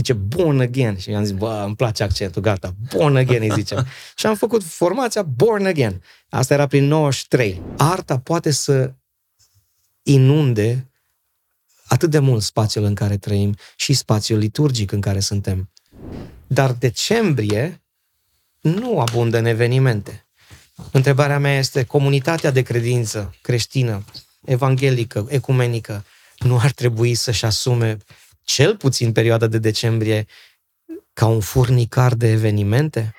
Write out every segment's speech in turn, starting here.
zice born again. Și am zis, bă, îmi place accentul, gata, born again îi zicem. și am făcut formația born again. Asta era prin 93. Arta poate să inunde atât de mult spațiul în care trăim și spațiul liturgic în care suntem. Dar decembrie nu abundă în evenimente. Întrebarea mea este, comunitatea de credință creștină, evanghelică, ecumenică, nu ar trebui să-și asume cel puțin perioada de decembrie ca un furnicar de evenimente?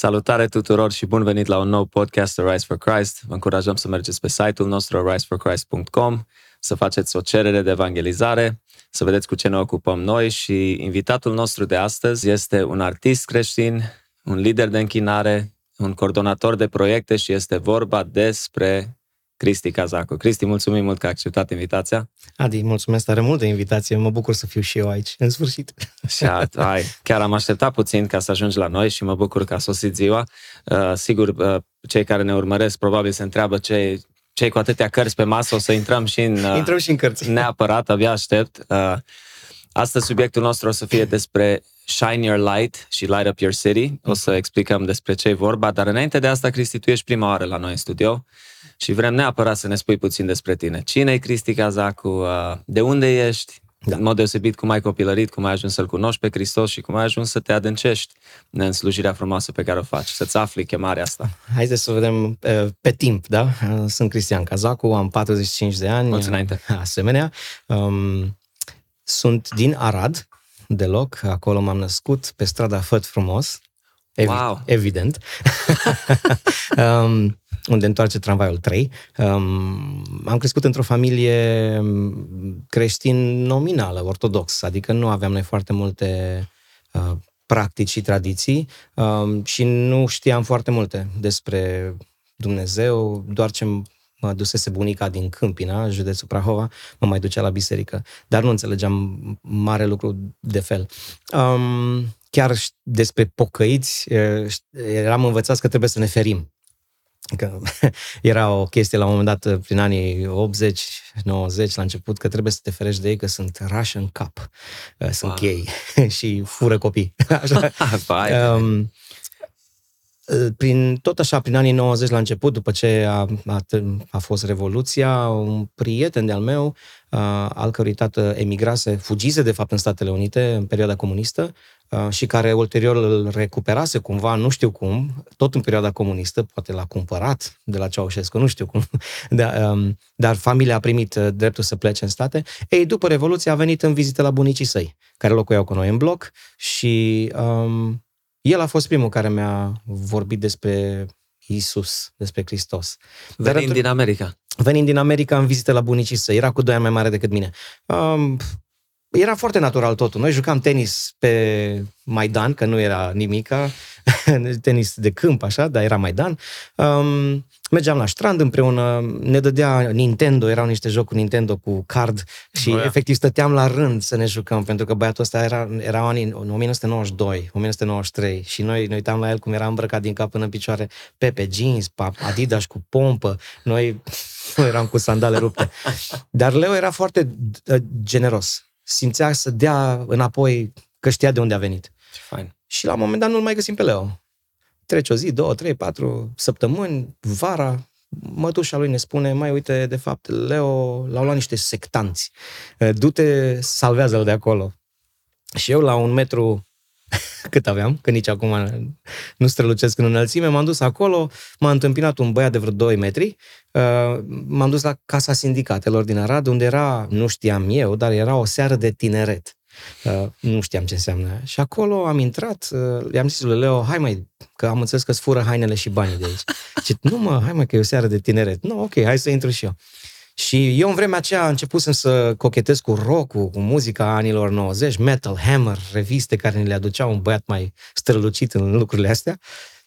Salutare tuturor și bun venit la un nou podcast Rise for Christ. Vă încurajăm să mergeți pe site-ul nostru riseforchrist.com, să faceți o cerere de evangelizare, să vedeți cu ce ne ocupăm noi și invitatul nostru de astăzi este un artist creștin, un lider de închinare, un coordonator de proiecte și este vorba despre Cristi Cazacu. Cristi, mulțumim mult că ai acceptat invitația. Adi, mulțumesc tare mult de invitație. Mă bucur să fiu și eu aici, în sfârșit. Și ai, chiar am așteptat puțin ca să ajungi la noi și mă bucur că a sosit ziua. Uh, sigur, uh, cei care ne urmăresc probabil se întreabă ce cei cu atâtea cărți pe masă, o să intrăm și în... Uh, intrăm și în cărți. Neapărat, abia aștept. Uh, astăzi subiectul nostru o să fie despre Shine Your Light și Light Up Your City. O să explicăm despre ce e vorba, dar înainte de asta, Cristi, tu ești prima oară la noi în studio și vrem neapărat să ne spui puțin despre tine. Cine e Cristi Cazacu? Uh, de unde ești? Da. În mod deosebit cum ai copilărit, cum ai ajuns să-L cunoști pe Hristos și cum ai ajuns să te adâncești în slujirea frumoasă pe care o faci, să-ți afli chemarea asta. Haideți să vedem uh, pe timp, da? Uh, sunt Cristian Cazacu, am 45 de ani. Mulțumesc înainte. Asemenea. Um, sunt din Arad, deloc. Acolo m-am născut, pe strada Făt Frumos. Evi- wow. Evident. um, unde întoarce tramvaiul 3. Um, am crescut într-o familie um, creștin nominală, ortodox, adică nu aveam noi foarte multe uh, practici și tradiții um, și nu știam foarte multe despre Dumnezeu, doar ce mă dusese bunica din Câmpina, județul Prahova, mă mai ducea la biserică, dar nu înțelegeam mare lucru de fel. Um, chiar despre pocăiți, eram învățați că trebuie să ne ferim. Că era o chestie la un moment dat, prin anii 80, 90, la început, că trebuie să te ferești de ei, că sunt rași în cap, sunt wow. chei și fură copii. Așa. um, prin, tot așa, prin anii 90 la început, după ce a, a, a fost Revoluția, un prieten de-al meu, a, al cărui tată emigrase, fugise de fapt în Statele Unite în perioada comunistă și care ulterior îl recuperase cumva, nu știu cum, tot în perioada comunistă, poate l-a cumpărat de la Ceaușescu, nu știu cum, dar, dar familia a primit dreptul să plece în state. Ei, după Revoluție a venit în vizită la bunicii săi, care locuiau cu noi în bloc și um, el a fost primul care mi-a vorbit despre Isus, despre Hristos. Venind Dar, din America. Venind din America în vizită la bunicii săi. Era cu doi ani mai mare decât mine. Um, era foarte natural totul. Noi jucam tenis pe Maidan, că nu era nimica, tenis de câmp, așa, dar era Maidan. Um, mergeam la strand împreună, ne dădea Nintendo, erau niște jocuri Nintendo cu card și oh, efectiv stăteam la rând să ne jucăm, pentru că băiatul ăsta era, era anii 1992, 1993 și noi ne uitam la el cum era îmbrăcat din cap până în picioare, pe pe jeans, pe Adidas cu pompă, noi eram cu sandale rupte. Dar Leo era foarte uh, generos simțea să dea înapoi că știa de unde a venit. Ce fain. Și la un moment dat nu-l mai găsim pe Leo. Trece o zi, două, trei, patru săptămâni, vara, mătușa lui ne spune, mai uite, de fapt, Leo l-au luat niște sectanți. Du-te, salvează-l de acolo. Și eu la un metru cât aveam, că nici acum nu strălucesc în înălțime, m-am dus acolo, m-a întâmpinat un băiat de vreo 2 metri, uh, m-am dus la Casa Sindicatelor din Arad, unde era, nu știam eu, dar era o seară de tineret. Uh, nu știam ce înseamnă. Și acolo am intrat, uh, i-am zis lui Leo, hai mai, că am înțeles că-ți fură hainele și banii de aici. Și nu mă, hai mai că e o seară de tineret. Nu, ok, hai să intru și eu. Și eu în vremea aceea început să cochetez cu rock cu muzica anilor 90, Metal Hammer, reviste care ne le aduceau un băiat mai strălucit în lucrurile astea.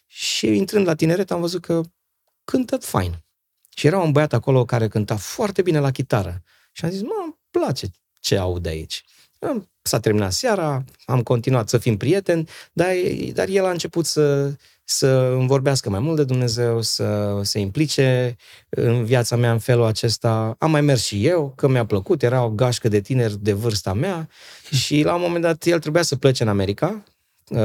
Și intrând la tineret am văzut că cântă fain. Și era un băiat acolo care cânta foarte bine la chitară. Și am zis, mă, îmi place ce aud aici. S-a terminat seara, am continuat să fim prieteni, dar, dar el a început să, să îmi vorbească mai mult de Dumnezeu, să se implice în viața mea în felul acesta. Am mai mers și eu, că mi-a plăcut, era o gașcă de tineri de vârsta mea și la un moment dat el trebuia să plece în America, uh,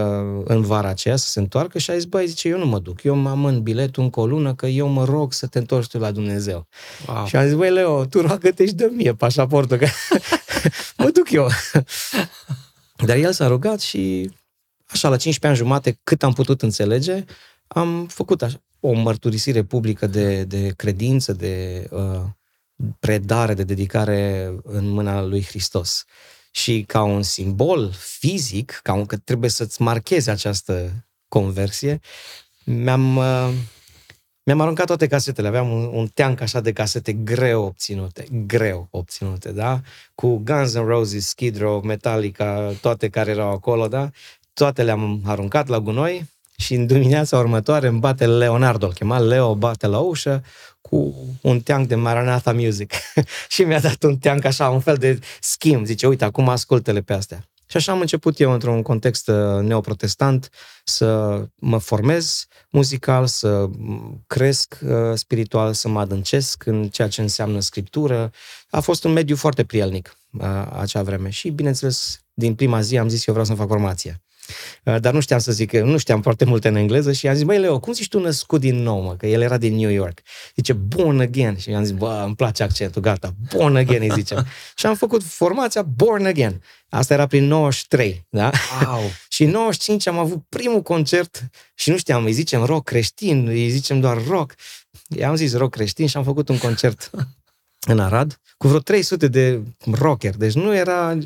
în vara aceea să se întoarcă și a zis, băi, zice, eu nu mă duc, eu mă amân biletul încă o lună că eu mă rog să te întorci tu la Dumnezeu. Wow. Și am zis, băi, Leo, tu roagă-te și dă mie pașaportul, că mă duc eu. Dar el s-a rugat și așa, la 15 ani jumate, cât am putut înțelege, am făcut așa, o mărturisire publică de, de credință, de uh, predare, de dedicare în mâna lui Hristos. Și ca un simbol fizic, ca un, că trebuie să-ți marchezi această conversie, mi-am, uh, mi-am aruncat toate casetele. Aveam un, un teanc așa de casete greu obținute, greu obținute, da? Cu Guns N' Roses, Skid Row, Metallica, toate care erau acolo, da? Toate le-am aruncat la gunoi și în dimineața următoare îmi bate Leonardo, îl chema Leo, bate la ușă cu un teanc de Maranatha Music și mi-a dat un teanc așa, un fel de schimb. Zice, uite, acum ascultă-le pe astea. Și așa am început eu, într-un context uh, neoprotestant, să mă formez muzical, să cresc uh, spiritual, să mă adâncesc în ceea ce înseamnă scriptură. A fost un mediu foarte prielnic uh, acea vreme și, bineînțeles, din prima zi am zis eu vreau să-mi fac formația. Uh, dar nu știam să zic, nu știam foarte multe în engleză și am zis, băi Leo, cum zici tu născut din nou, mă? Că el era din New York. Zice, born again. Și am zis, bă, îmi place accentul, gata, born again, îi zice. și am făcut formația born again. Asta era prin 93, da? Wow. și în 95 am avut primul concert și nu știam, îi zicem rock creștin, îi zicem doar rock. I-am zis rock creștin și am făcut un concert în Arad cu vreo 300 de rocker. Deci nu era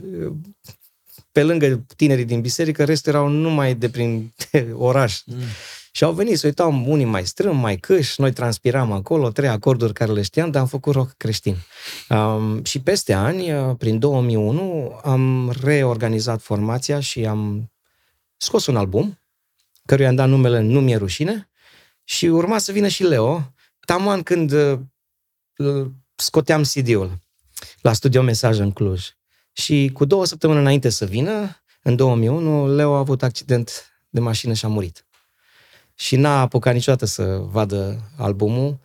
pe lângă tinerii din biserică, restul erau numai de prin oraș. Mm. Și au venit, să uitau unii mai strâm, mai câși, noi transpiram acolo, trei acorduri care le știam, dar am făcut rock creștin. Um, și peste ani, uh, prin 2001, am reorganizat formația și am scos un album, căruia am dat numele Nu mi-e rușine, și urma să vină și Leo, taman când uh, scoteam CD-ul la Studio Mesaj în Cluj. Și cu două săptămâni înainte să vină, în 2001, Leo a avut accident de mașină și a murit. Și n-a apucat niciodată să vadă albumul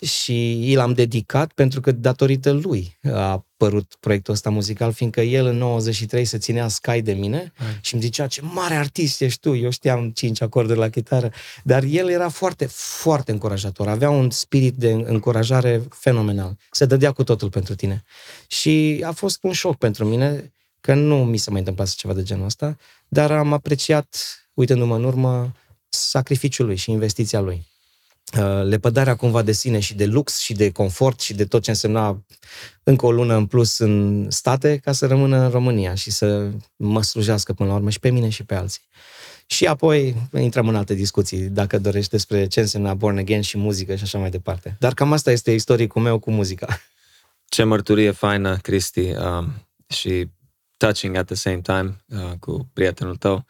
și l-am dedicat pentru că datorită lui a apărut proiectul ăsta muzical, fiindcă el în 93 se ținea Sky de mine Hai. și îmi zicea ce mare artist ești tu, eu știam cinci acorduri la chitară, dar el era foarte, foarte încurajator, avea un spirit de încurajare fenomenal, se dădea cu totul pentru tine. Și a fost un șoc pentru mine, că nu mi se mai întâmplase ceva de genul ăsta, dar am apreciat, uitându-mă în urmă, sacrificiul lui și investiția lui. Uh, lepădarea cumva de sine și de lux și de confort și de tot ce însemna încă o lună în plus în state ca să rămână în România și să mă slujească până la urmă și pe mine și pe alții. Și apoi intrăm în alte discuții, dacă dorești, despre ce însemna Born Again și muzică și așa mai departe. Dar cam asta este istoricul meu cu muzica. Ce mărturie faină, Cristi, uh, și touching at the same time uh, cu prietenul tău.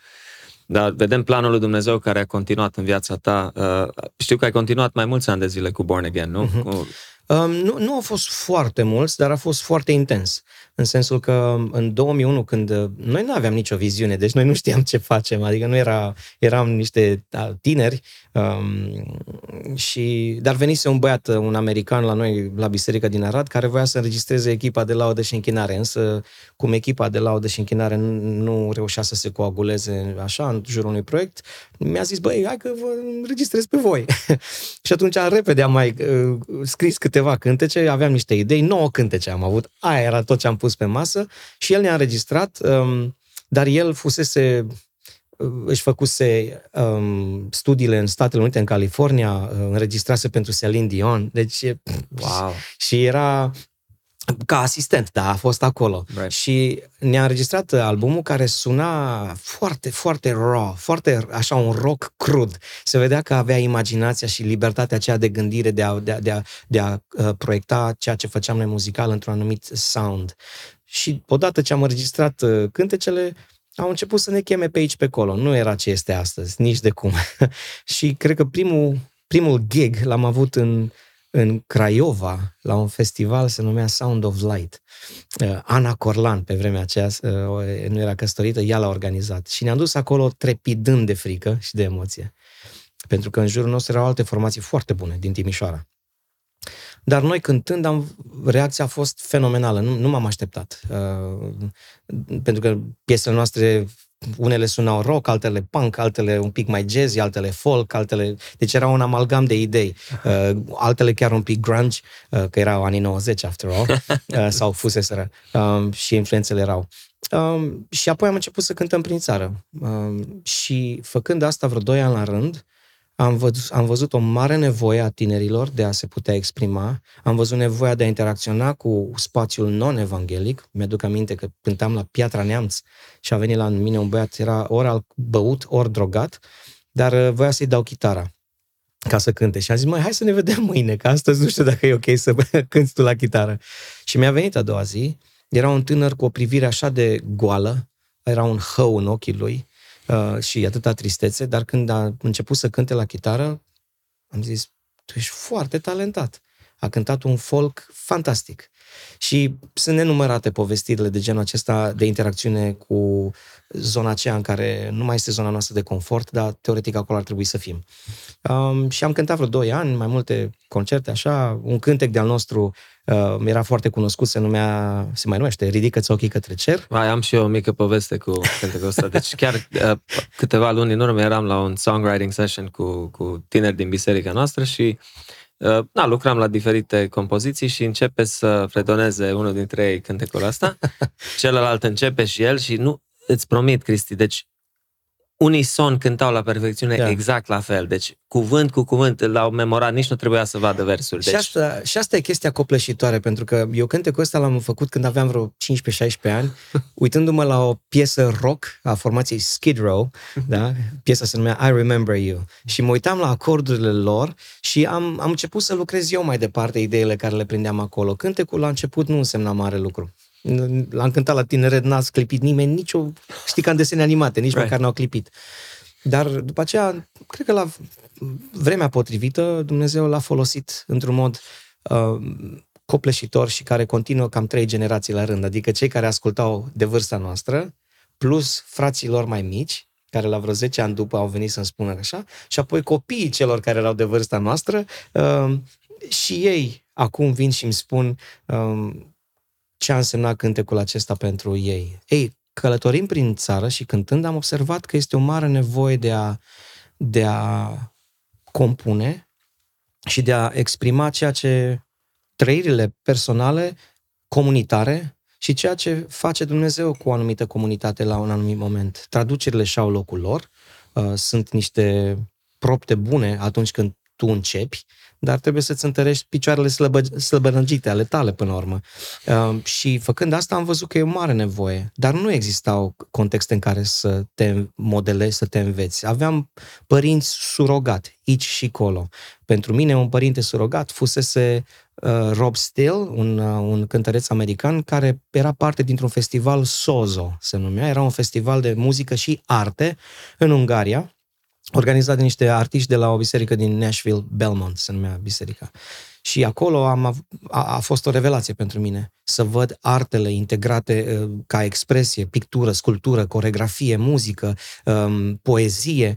Dar vedem planul lui Dumnezeu care a continuat în viața ta. Uh, știu că ai continuat mai mulți ani de zile cu Born Again, nu? Uh-huh. Cu... Um, nu, nu au fost foarte mulți, dar a fost foarte intens. În sensul că în 2001, când uh, noi nu aveam nicio viziune, deci noi nu știam ce facem, adică nu era, eram niște tineri, um, și, dar venise un băiat, un american la noi, la biserica din Arad, care voia să înregistreze echipa de laudă și închinare, însă cum echipa de laudă și închinare nu, nu reușea să se coaguleze așa în jurul unui proiect, mi-a zis, băi, hai că vă înregistrez pe voi. și atunci repede am mai uh, scris câteva cântece, aveam niște idei, nouă cântece am avut, aia era tot ce am pus pe masă și el ne-a înregistrat, um, dar el fusese uh, își făcuse um, studiile în Statele Unite, în California, uh, înregistrase pentru Celine Dion, deci wow. și era ca asistent, da, a fost acolo. Right. Și ne-a înregistrat albumul care suna foarte, foarte raw, foarte așa un rock crud. Se vedea că avea imaginația și libertatea aceea de gândire de a, de a, de a, de a uh, proiecta ceea ce făceam noi muzical într-un anumit sound. Și odată ce am înregistrat uh, cântecele, au început să ne cheme pe aici, pe acolo. Nu era ce este astăzi, nici de cum. și cred că primul, primul gig l-am avut în în Craiova, la un festival se numea Sound of Light. Uh, Ana Corlan, pe vremea aceea, uh, nu era căsătorită, ea l-a organizat. Și ne-am dus acolo trepidând de frică și de emoție. Pentru că în jurul nostru erau alte formații foarte bune din Timișoara. Dar noi cântând, am, reacția a fost fenomenală. Nu, nu m-am așteptat. Uh, pentru că piesele noastre unele sunau rock, altele punk, altele un pic mai jazz, altele folk, altele... Deci era un amalgam de idei. Uh, altele chiar un pic grunge, uh, că erau anii 90, after all, uh, sau fuseseră. Uh, și influențele erau. Uh, și apoi am început să cântăm prin țară. Uh, și făcând asta vreo doi ani la rând, am văzut, am văzut o mare nevoie a tinerilor de a se putea exprima, am văzut nevoia de a interacționa cu spațiul non-evanghelic. Mi-aduc aminte că cântam la Piatra Neamț și a venit la mine un băiat, era ori al băut, ori drogat, dar uh, voia să-i dau chitara ca să cânte. Și am zis, mai hai să ne vedem mâine, că astăzi nu știu dacă e ok să cânti tu la chitară. Și mi-a venit a doua zi, era un tânăr cu o privire așa de goală, era un hău în ochii lui, uh, și atâta tristețe, dar când a început să cânte la chitară, am zis, tu ești foarte talentat. A cântat un folk fantastic. Și sunt nenumărate povestirile de genul acesta de interacțiune cu zona aceea în care nu mai este zona noastră de confort, dar teoretic acolo ar trebui să fim. Um, și am cântat vreo 2 ani, mai multe concerte, așa, un cântec de-al nostru uh, era foarte cunoscut, se numea, se mai numește, Ridică-ți ochii către cer. Mai am și eu o mică poveste cu cântecul ăsta. Deci chiar uh, câteva luni în urmă eram la un songwriting session cu, cu tineri din biserica noastră și uh, na, lucram la diferite compoziții și începe să fredoneze unul dintre ei cântecul ăsta, celălalt începe și el și nu, îți promit, Cristi, deci unii son cântau la perfecțiune da. exact la fel. Deci, cuvânt cu cuvânt l-au memorat, nici nu trebuia să vadă versuri. Deci... Și, asta, și asta e chestia copleșitoare, pentru că eu cântecul ăsta l-am făcut când aveam vreo 15-16 ani, uitându-mă la o piesă rock a formației Skid Row, da? piesa se numea I Remember You, și mă uitam la acordurile lor și am, am început să lucrez eu mai departe ideile care le prindeam acolo. Cântecul la început nu însemna mare lucru. L-am cântat la tineret, n-a clipit nimeni, nicio... Știi ca în desene animate, nici right. măcar n-au clipit. Dar după aceea, cred că la vremea potrivită, Dumnezeu l-a folosit într-un mod uh, copleșitor și care continuă cam trei generații la rând. Adică cei care ascultau de vârsta noastră, plus frații lor mai mici, care la vreo 10 ani după au venit să-mi spună așa, și apoi copiii celor care erau de vârsta noastră, uh, și ei acum vin și îmi spun uh, ce a însemnat cântecul acesta pentru ei. Ei, călătorim prin țară și cântând am observat că este o mare nevoie de a, de a compune și de a exprima ceea ce trăirile personale, comunitare și ceea ce face Dumnezeu cu o anumită comunitate la un anumit moment. Traducerile și-au locul lor, uh, sunt niște propte bune atunci când tu începi, dar trebuie să-ți întărești picioarele slăbă, slăbănăgite ale tale până la urmă. Uh, și făcând asta am văzut că e o mare nevoie, dar nu existau contexte în care să te modelezi, să te înveți. Aveam părinți surogat, aici și colo. Pentru mine un părinte surogat fusese uh, Rob Steele, un, uh, un cântăreț american care era parte dintr-un festival Sozo, se numea. Era un festival de muzică și arte în Ungaria, organizat de niște artiști de la o biserică din Nashville, Belmont, se numea biserica. Și acolo am, a, a fost o revelație pentru mine să văd artele integrate uh, ca expresie, pictură, sculptură, coregrafie, muzică, um, poezie.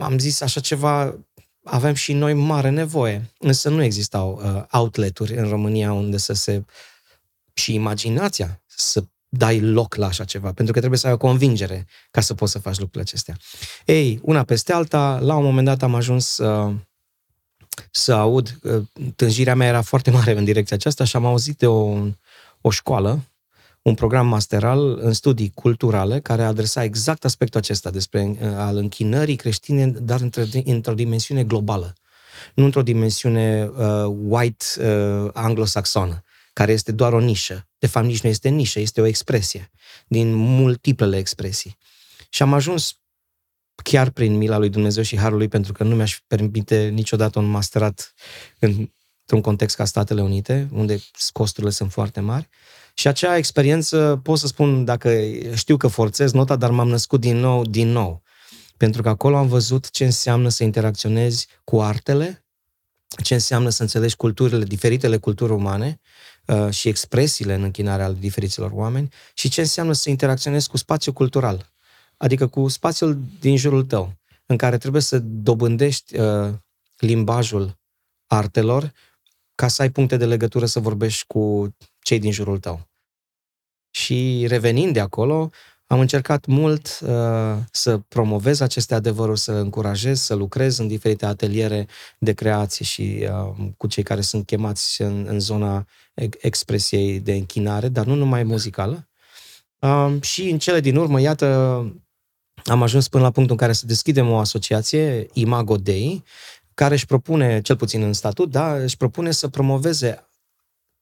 Am zis așa ceva, avem și noi mare nevoie, însă nu existau uh, outleturi în România unde să se și imaginația să dai loc la așa ceva, pentru că trebuie să ai o convingere ca să poți să faci lucrurile acestea. Ei, una peste alta, la un moment dat am ajuns uh, să aud, uh, tânjirea mea era foarte mare în direcția aceasta și am auzit de o, o școală, un program masteral în studii culturale care adresa exact aspectul acesta despre uh, al închinării creștine, dar într-o, într-o dimensiune globală, nu într-o dimensiune uh, white uh, anglosaxonă care este doar o nișă. De fapt, nici nu este nișă, este o expresie din multiplele expresii. Și am ajuns chiar prin mila lui Dumnezeu și harul lui, pentru că nu mi-aș permite niciodată un masterat într-un context ca Statele Unite, unde costurile sunt foarte mari. Și acea experiență, pot să spun, dacă știu că forțez nota, dar m-am născut din nou, din nou. Pentru că acolo am văzut ce înseamnă să interacționezi cu artele, ce înseamnă să înțelegi culturile, diferitele culturi umane uh, și expresiile în închinare ale diferiților oameni și ce înseamnă să interacționezi cu spațiul cultural, adică cu spațiul din jurul tău, în care trebuie să dobândești uh, limbajul artelor ca să ai puncte de legătură să vorbești cu cei din jurul tău. Și revenind de acolo, am încercat mult uh, să promovez aceste adevăruri, să încurajez, să lucrez în diferite ateliere de creație și uh, cu cei care sunt chemați în, în zona expresiei de închinare, dar nu numai muzicală. Uh, și în cele din urmă, iată, am ajuns până la punctul în care să deschidem o asociație, Imago Dei, care își propune, cel puțin în statut, da, își propune să promoveze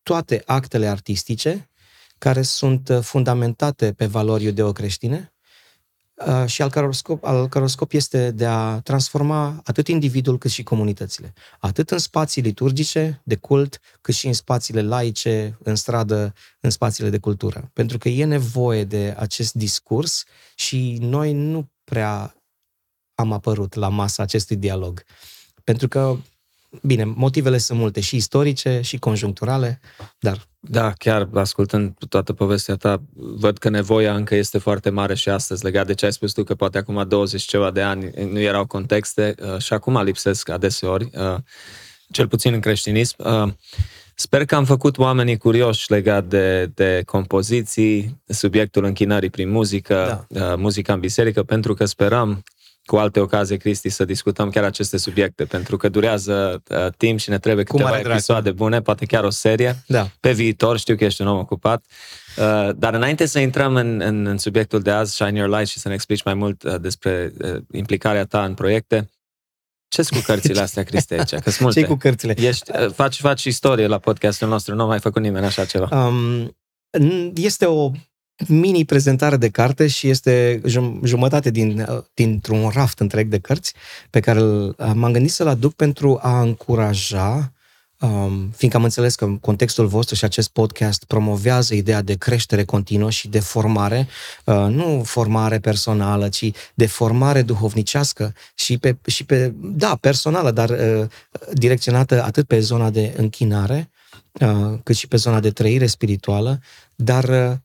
toate actele artistice care sunt uh, fundamentate pe valori iudeo-creștine uh, și al căror, scop, al căror scop este de a transforma atât individul cât și comunitățile. Atât în spații liturgice, de cult, cât și în spațiile laice, în stradă, în spațiile de cultură. Pentru că e nevoie de acest discurs și noi nu prea am apărut la masa acestui dialog. Pentru că Bine, motivele sunt multe, și istorice, și conjuncturale, dar... Da, chiar ascultând toată povestea ta, văd că nevoia încă este foarte mare și astăzi, legat de ce ai spus tu, că poate acum 20 ceva de ani nu erau contexte uh, și acum lipsesc adeseori, uh, cel puțin în creștinism. Uh, sper că am făcut oamenii curioși legat de, de compoziții, subiectul închinării prin muzică, da. muzica în biserică, pentru că sperăm cu alte ocazii, Cristi, să discutăm chiar aceste subiecte, pentru că durează uh, timp și ne trebuie câteva episoade bune, poate chiar o serie. Da. Pe viitor, știu că ești un om ocupat. Uh, dar înainte să intrăm în, în, în subiectul de azi, Shine Your Light, și să ne explici mai mult uh, despre uh, implicarea ta în proiecte, ce cu cărțile astea, Cristi, aici? Că multe. ce cu cărțile? Ești, uh, faci, faci istorie la podcastul nostru, nu a mai făcut nimeni așa ceva. Um, este o mini prezentare de carte și este jumătate din, dintr-un raft întreg de cărți pe care m-am gândit să-l aduc pentru a încuraja Um, fiindcă am înțeles că contextul vostru și acest podcast promovează ideea de creștere continuă și de formare, uh, nu formare personală, ci de formare duhovnicească și pe, și pe da, personală, dar uh, direcționată atât pe zona de închinare, uh, cât și pe zona de trăire spirituală, dar uh,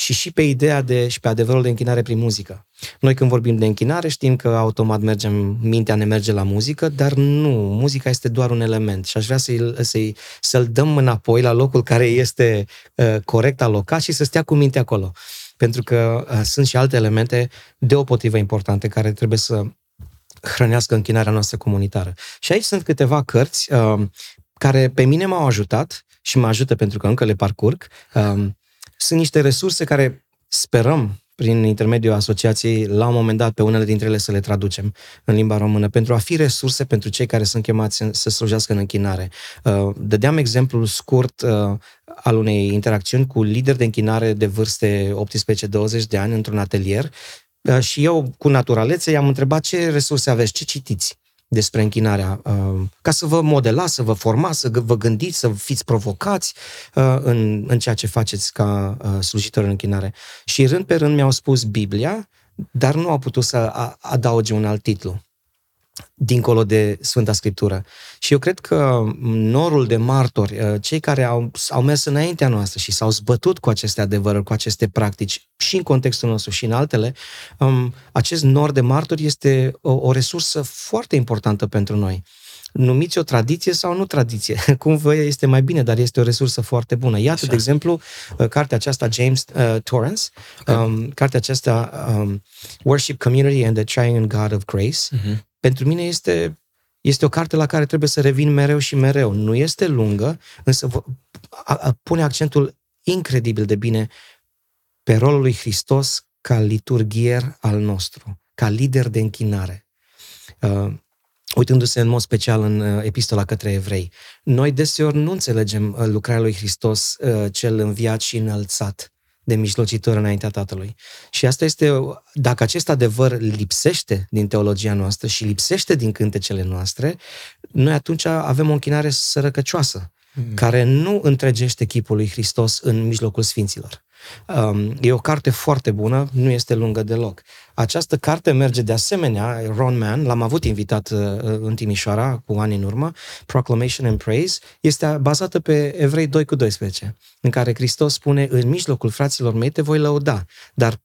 și și pe ideea de, și pe adevărul de închinare prin muzică. Noi când vorbim de închinare știm că automat mergem, mintea ne merge la muzică, dar nu, muzica este doar un element și aș vrea să-i, să-i, să-l dăm înapoi la locul care este uh, corect alocat și să stea cu mintea acolo. Pentru că uh, sunt și alte elemente deopotrivă importante care trebuie să hrănească închinarea noastră comunitară. Și aici sunt câteva cărți uh, care pe mine m-au ajutat și mă ajută pentru că încă le parcurg. Uh, sunt niște resurse care sperăm prin intermediul asociației, la un moment dat, pe unele dintre ele să le traducem în limba română, pentru a fi resurse pentru cei care sunt chemați să slujească în închinare. Uh, dădeam exemplul scurt uh, al unei interacțiuni cu lideri de închinare de vârste 18-20 de ani într-un atelier. Uh, și eu, cu naturalețe, i-am întrebat ce resurse aveți, ce citiți despre închinarea, uh, ca să vă modelați, să vă formați, să vă gândiți, să fiți provocați uh, în, în ceea ce faceți ca uh, slujitor în închinare. Și rând pe rând mi-au spus Biblia, dar nu au putut să adauge un alt titlu dincolo de Sfânta Scriptură. Și eu cred că norul de martori, uh, cei care au, au mers înaintea noastră și s-au zbătut cu aceste adevăruri, cu aceste practici, și în contextul nostru și în altele, um, acest nor de martori este o, o resursă foarte importantă pentru noi. Numiți o tradiție sau nu tradiție, cum vă este mai bine, dar este o resursă foarte bună. Iată, Așa. de exemplu, uh, cartea aceasta James uh, Torrance, okay. um, cartea aceasta um, Worship Community and the Triune God of Grace, uh-huh pentru mine este, este o carte la care trebuie să revin mereu și mereu. Nu este lungă, însă a, a, pune accentul incredibil de bine pe rolul lui Hristos ca liturghier al nostru, ca lider de închinare. Uh, uitându-se în mod special în uh, epistola către evrei. Noi deseori nu înțelegem uh, lucrarea lui Hristos uh, cel înviat și înălțat de mijlocitor înaintea Tatălui. Și asta este, dacă acest adevăr lipsește din teologia noastră și lipsește din cântecele noastre, noi atunci avem o închinare sărăcăcioasă. mm. care nu întregește chipul lui Hristos în mijlocul sfinților. Um, e o carte foarte bună, nu este lungă deloc. Această carte merge de asemenea, Ron Mann, l-am avut invitat uh, în Timișoara cu ani în urmă, Proclamation and Praise, este bazată pe Evrei 2 cu 12, în care Hristos spune, în mijlocul fraților mei te voi lăuda, dar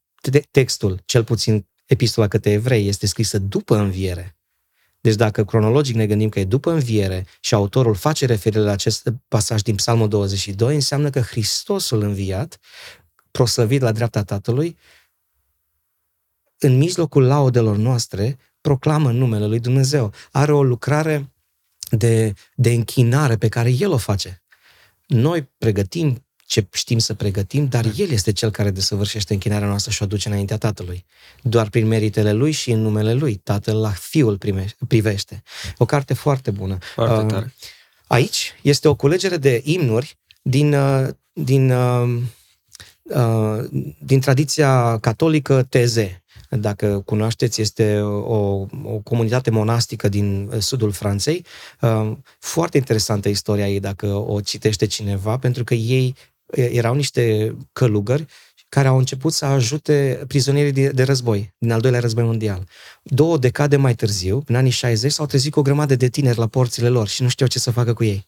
textul, cel puțin epistola către evrei, este scrisă după înviere. Deci dacă cronologic ne gândim că e după înviere și autorul face referire la acest pasaj din Psalmul 22, înseamnă că Hristosul înviat proslăvit la dreapta Tatălui, în mijlocul laudelor noastre, proclamă numele lui Dumnezeu. Are o lucrare de, de închinare pe care El o face. Noi pregătim ce știm să pregătim, dar El este Cel care desăvârșește închinarea noastră și o duce înaintea Tatălui. Doar prin meritele Lui și în numele Lui. Tatăl la Fiul privește. O carte foarte bună. Foarte uh, tare. Aici este o culegere de imnuri din, uh, din uh, Uh, din tradiția catolică Teze. Dacă cunoașteți, este o, o comunitate monastică din sudul Franței. Uh, foarte interesantă istoria ei dacă o citește cineva, pentru că ei erau niște călugări care au început să ajute prizonierii de, de război, din al doilea război mondial. Două decade mai târziu, în anii 60, s-au trezit cu o grămadă de tineri la porțile lor și nu știau ce să facă cu ei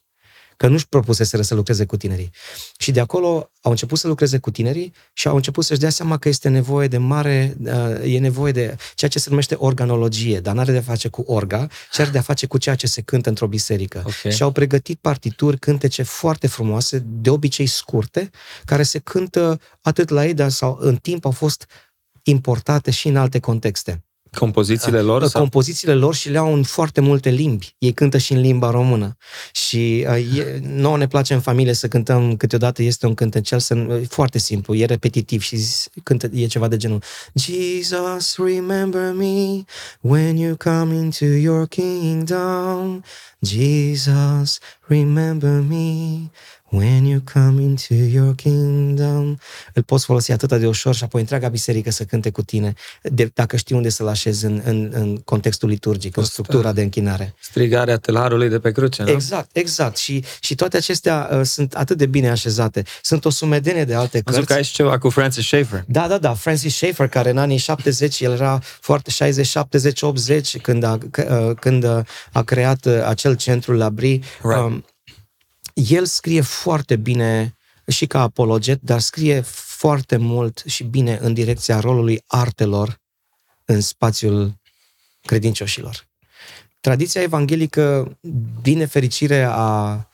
că nu-și propuseseră să lucreze cu tinerii. Și de acolo au început să lucreze cu tinerii și au început să-și dea seama că este nevoie de mare, uh, e nevoie de ceea ce se numește organologie, dar nu are de a face cu orga, ci are de a face cu ceea ce se cântă într-o biserică. Okay. Și au pregătit partituri, cântece foarte frumoase, de obicei scurte, care se cântă atât la ei, dar sau în timp au fost importate și în alte contexte. Compozițiile lor? Sau? Compozițiile lor și le au în foarte multe limbi. Ei cântă și în limba română. Și uh, e, nouă ne place în familie să cântăm câteodată, este un cântecel să, foarte simplu, e repetitiv și cântă, e ceva de genul Jesus, remember me when you come into your kingdom. Jesus, remember me When you come into your kingdom, îl poți folosi atât de ușor și apoi întreaga biserică să cânte cu tine, de, dacă știi unde să-l așezi în, în, în contextul liturgic, în structura de închinare. Strigarea telarului de pe cruce, nu? Exact, exact. Și, și toate acestea uh, sunt atât de bine așezate. Sunt o sumedenie de alte cărți. că ai și ceva cu Francis Schaeffer. Da, da, da. Francis Schaeffer, care în anii 70, el era foarte 60, 70, 80, când a, uh, când a creat uh, acel centru la Brie. Right. Um, el scrie foarte bine și ca apologet, dar scrie foarte mult și bine în direcția rolului artelor în spațiul credincioșilor. Tradiția evanghelică, din nefericire, a,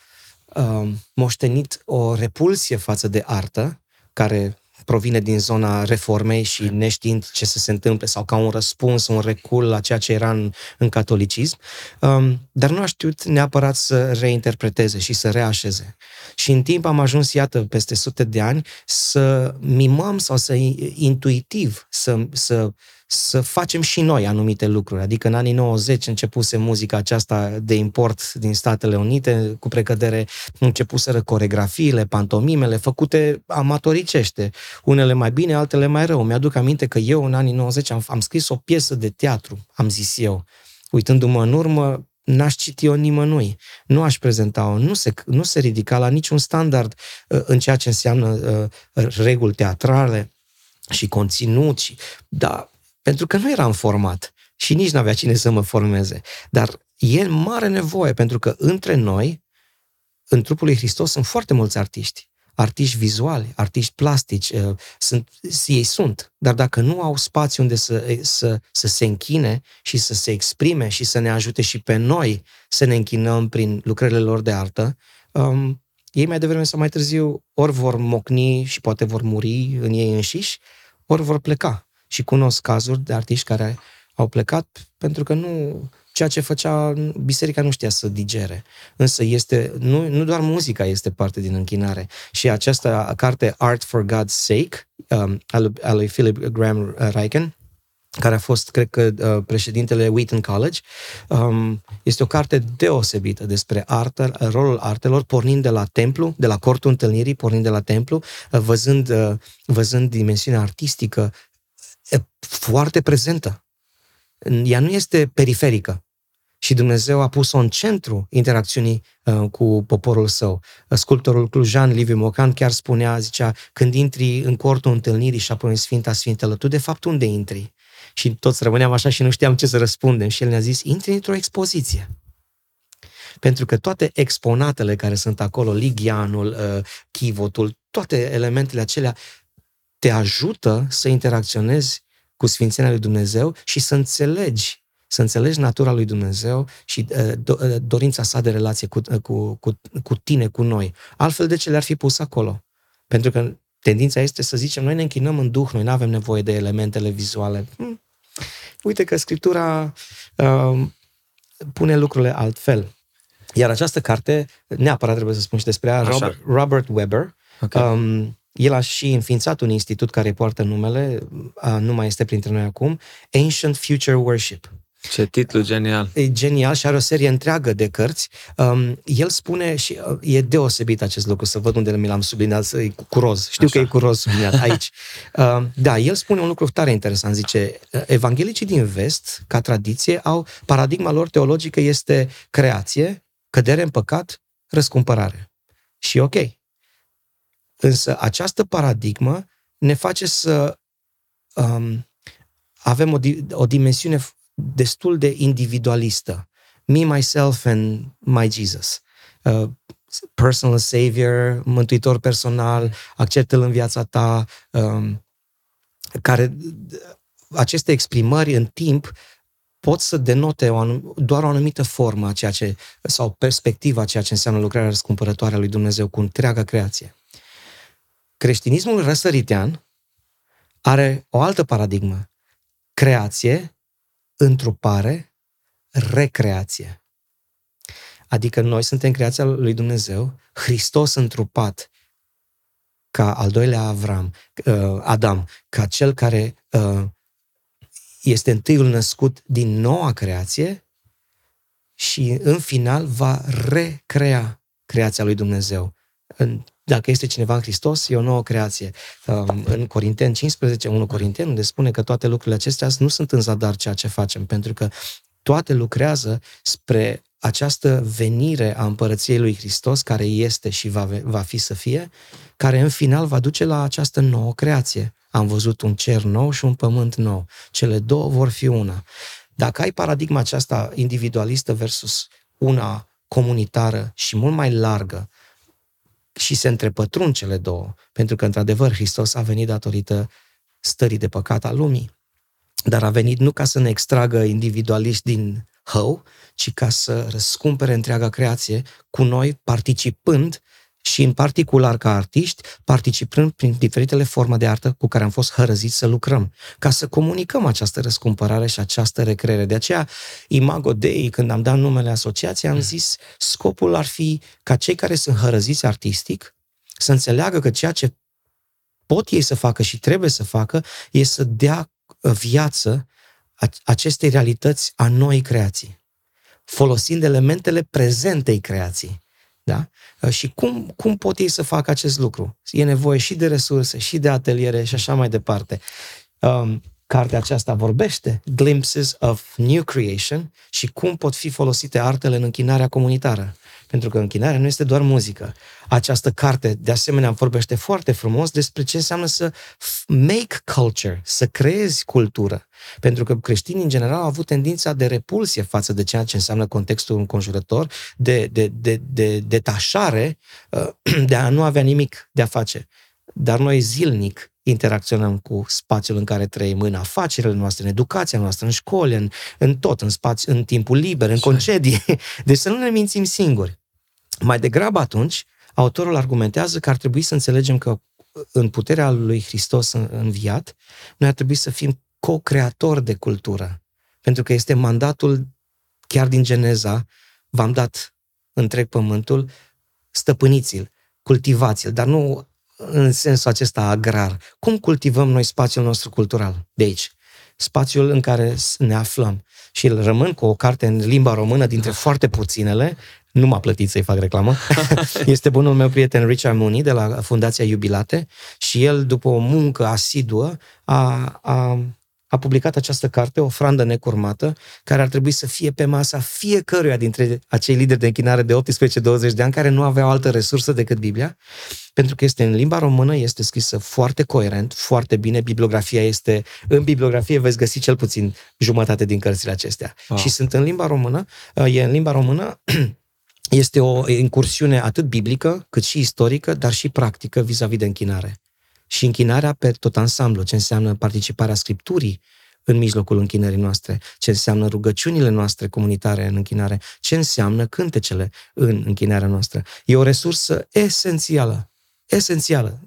a moștenit o repulsie față de artă, care provine din zona reformei și neștiind ce să se întâmple sau ca un răspuns, un recul la ceea ce era în, în catolicism, um, dar nu a știut neapărat să reinterpreteze și să reașeze. Și în timp am ajuns, iată, peste sute de ani, să mimăm sau să intuitiv, să, să să facem și noi anumite lucruri. Adică în anii 90 începuse muzica aceasta de import din Statele Unite, cu precădere începuseră coregrafiile, pantomimele, făcute amatoricește. Unele mai bine, altele mai rău. Mi-aduc aminte că eu în anii 90 am, am scris o piesă de teatru, am zis eu. Uitându-mă în urmă, n-aș citi-o nimănui, nu aș prezenta-o, nu se, nu se ridica la niciun standard uh, în ceea ce înseamnă uh, reguli teatrale și conținut, și, da, pentru că nu eram format și nici nu avea cine să mă formeze. Dar e mare nevoie, pentru că între noi, în trupul lui Hristos, sunt foarte mulți artiști. Artiști vizuali, artiști plastici, uh, sunt, ei sunt, dar dacă nu au spațiu unde să, să, să se închine și să se exprime și să ne ajute și pe noi să ne închinăm prin lucrările lor de artă, um, ei mai devreme sau mai târziu ori vor mocni și poate vor muri în ei înșiși, ori vor pleca și cunosc cazuri de artiști care au plecat pentru că nu ceea ce făcea biserica nu știa să digere. Însă este, nu, nu doar muzica este parte din închinare. Și această carte Art for God's Sake, um, al, al lui Philip Graham Reichen, care a fost, cred că, uh, președintele Wheaton College, um, este o carte deosebită despre artă, rolul artelor, pornind de la templu, de la cortul întâlnirii, pornind de la templu, uh, văzând, uh, văzând dimensiunea artistică foarte prezentă. Ea nu este periferică. și Dumnezeu a pus-o în centru interacțiunii uh, cu poporul său. Sculptorul clujan Liviu Mocan chiar spunea, zicea, când intri în cortul întâlnirii și apoi în Sfinta Sfintelă, tu de fapt unde intri? Și toți rămâneam așa și nu știam ce să răspundem. Și el ne-a zis, intri într-o expoziție. Pentru că toate exponatele care sunt acolo, ligianul, uh, chivotul, toate elementele acelea te ajută să interacționezi cu Sfințenia lui Dumnezeu și să înțelegi să înțelegi natura lui Dumnezeu și uh, do, uh, dorința sa de relație cu, uh, cu, cu, cu tine, cu noi. Altfel, de ce le-ar fi pus acolo? Pentru că tendința este să zicem, noi ne închinăm în Duh, noi nu avem nevoie de elementele vizuale. Hm. Uite că Scriptura uh, pune lucrurile altfel. Iar această carte, neapărat trebuie să spun și despre ea, Robert, Robert Weber, okay. um, el a și înființat un institut care poartă numele, uh, nu mai este printre noi acum, Ancient Future Worship. Ce titlu genial! E genial și are o serie întreagă de cărți. Um, el spune, și uh, e deosebit acest lucru, să văd unde mi l-am subliniat, e cu, cu roz. Știu Așa. că e cu roz subliniat aici. Uh, da, el spune un lucru tare interesant. Zice, evanghelicii din vest, ca tradiție, au, paradigma lor teologică este creație, cădere în păcat, răscumpărare. Și ok. Însă această paradigmă ne face să um, avem o, o dimensiune destul de individualistă. Me, myself and my Jesus. Uh, personal savior, mântuitor personal, acceptă-l în viața ta, um, care aceste exprimări în timp pot să denote o anum- doar o anumită formă a ceea ce, sau perspectiva a ceea ce înseamnă lucrarea răscumpărătoare a lui Dumnezeu cu întreaga creație. Creștinismul răsăritean are o altă paradigmă. Creație, întrupare, recreație. Adică noi suntem creația lui Dumnezeu, Hristos întrupat ca al doilea Avram, uh, Adam, ca cel care uh, este întâiul născut din noua creație și în final va recrea creația lui Dumnezeu. Dacă este cineva în Hristos, e o nouă creație. Um, în Corinteni 15, 1 Corinteni, unde spune că toate lucrurile acestea nu sunt în zadar ceea ce facem, pentru că toate lucrează spre această venire a împărăției lui Hristos, care este și va, va fi să fie, care în final va duce la această nouă creație. Am văzut un cer nou și un pământ nou. Cele două vor fi una. Dacă ai paradigma aceasta individualistă versus una comunitară și mult mai largă și se întrepătrund cele două, pentru că, într-adevăr, Hristos a venit datorită stării de păcat a lumii, dar a venit nu ca să ne extragă individualiști din hău, ci ca să răscumpere întreaga creație cu noi participând și în particular ca artiști, participând prin diferitele forme de artă cu care am fost hărăziți să lucrăm, ca să comunicăm această răscumpărare și această recreere. De aceea, Imago Dei, când am dat numele asociației, am zis, scopul ar fi ca cei care sunt hărăziți artistic să înțeleagă că ceea ce pot ei să facă și trebuie să facă e să dea viață acestei realități a noi creații, folosind elementele prezentei creații. Da? Uh, și cum, cum pot ei să facă acest lucru? E nevoie și de resurse, și de ateliere și așa mai departe. Um, cartea aceasta vorbește, Glimpses of New Creation, și cum pot fi folosite artele în închinarea comunitară. Pentru că închinarea nu este doar muzică. Această carte, de asemenea, vorbește foarte frumos despre ce înseamnă să make culture, să creezi cultură. Pentru că creștinii, în general, au avut tendința de repulsie față de ceea ce înseamnă contextul înconjurător, de, de, de, de detașare, uh, de a nu avea nimic de a face. Dar noi zilnic interacționăm cu spațiul în care trăim, în afacerile noastre, în educația noastră, în școli, în, în tot, în, spați, în timpul liber, în concedii. Deci să nu ne mințim singuri. Mai degrabă atunci, autorul argumentează că ar trebui să înțelegem că în puterea lui Hristos înviat, noi ar trebui să fim co-creatori de cultură. Pentru că este mandatul, chiar din Geneza, v-am dat întreg pământul, stăpâniți-l, cultivați-l, dar nu în sensul acesta agrar. Cum cultivăm noi spațiul nostru cultural de aici? Spațiul în care ne aflăm. Și îl rămân cu o carte în limba română dintre foarte puținele, nu m-a plătit să-i fac reclamă. este bunul meu prieten Richard Mooney de la Fundația Iubilate și el, după o muncă asiduă, a, a, a publicat această carte, Ofrandă necurmată, care ar trebui să fie pe masa fiecăruia dintre acei lideri de închinare de 18-20 de ani care nu aveau altă resursă decât Biblia, pentru că este în limba română, este scrisă foarte coerent, foarte bine, bibliografia este, în bibliografie veți găsi cel puțin jumătate din cărțile acestea. Wow. Și sunt în limba română, e în limba română este o incursiune atât biblică, cât și istorică, dar și practică vis-a-vis de închinare. Și închinarea pe tot ansamblu, ce înseamnă participarea Scripturii în mijlocul închinării noastre, ce înseamnă rugăciunile noastre comunitare în închinare, ce înseamnă cântecele în închinarea noastră. E o resursă esențială, esențială.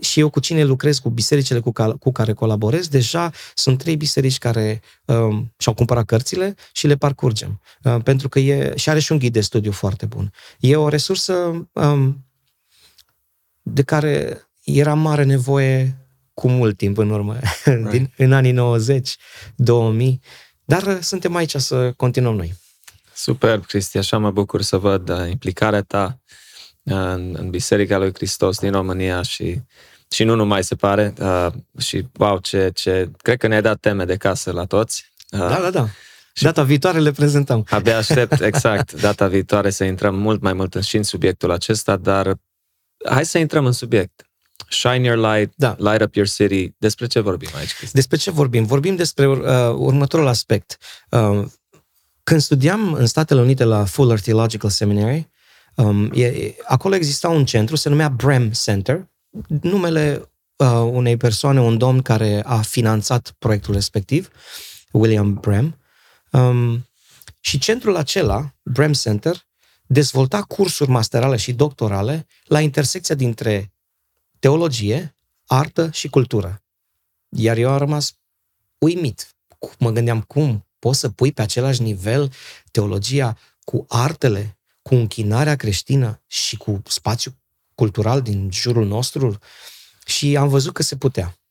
Și eu cu cine lucrez, cu bisericile cu, ca, cu care colaborez, deja sunt trei biserici care um, și-au cumpărat cărțile și le parcurgem. Uh, pentru că e, și are și un ghid de studiu foarte bun. E o resursă um, de care era mare nevoie cu mult timp în urmă, right. din, în anii 90, 2000, dar uh, suntem aici să continuăm noi. Superb, Cristi, așa mă bucur să văd uh, implicarea ta uh, în, în Biserica lui Hristos din România și, și nu numai se pare. Uh, și wow, ce, ce, cred că ne-ai dat teme de casă la toți. Uh, da, da, da. Și data viitoare le prezentăm. Abia aștept, exact, data viitoare să intrăm mult mai mult și în subiectul acesta, dar hai să intrăm în subiect. Shine your light, da. light up your city. Despre ce vorbim aici, Cristi? Despre ce vorbim? Vorbim despre uh, următorul aspect. Uh, când studiam în Statele Unite la Fuller Theological Seminary, um, e, acolo exista un centru, se numea Brem Center, numele uh, unei persoane, un domn care a finanțat proiectul respectiv, William Brem. Um, și centrul acela, Brem Center, dezvolta cursuri masterale și doctorale la intersecția dintre teologie, artă și cultură. Iar eu am rămas uimit. Mă gândeam cum poți să pui pe același nivel teologia cu artele, cu închinarea creștină și cu spațiu cultural din jurul nostru și am văzut că se putea.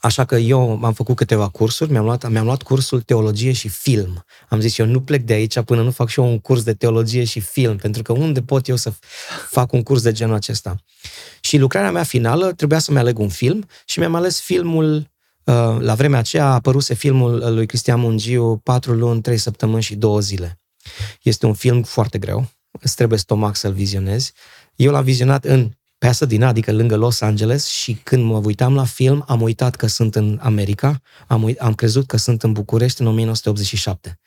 Așa că eu am făcut câteva cursuri, mi-am luat, mi-am luat cursul teologie și film. Am zis, eu nu plec de aici până nu fac și eu un curs de teologie și film, pentru că unde pot eu să fac un curs de genul acesta? Și lucrarea mea finală trebuia să-mi aleg un film și mi-am ales filmul, uh, la vremea aceea a apăruse filmul lui Cristian Mungiu, 4 luni, 3 săptămâni și 2 zile. Este un film foarte greu, îți trebuie stomac să-l vizionezi. Eu l-am vizionat în Pasadena, adică lângă Los Angeles și când mă uitam la film, am uitat că sunt în America, am, uit, am crezut că sunt în București în 1987,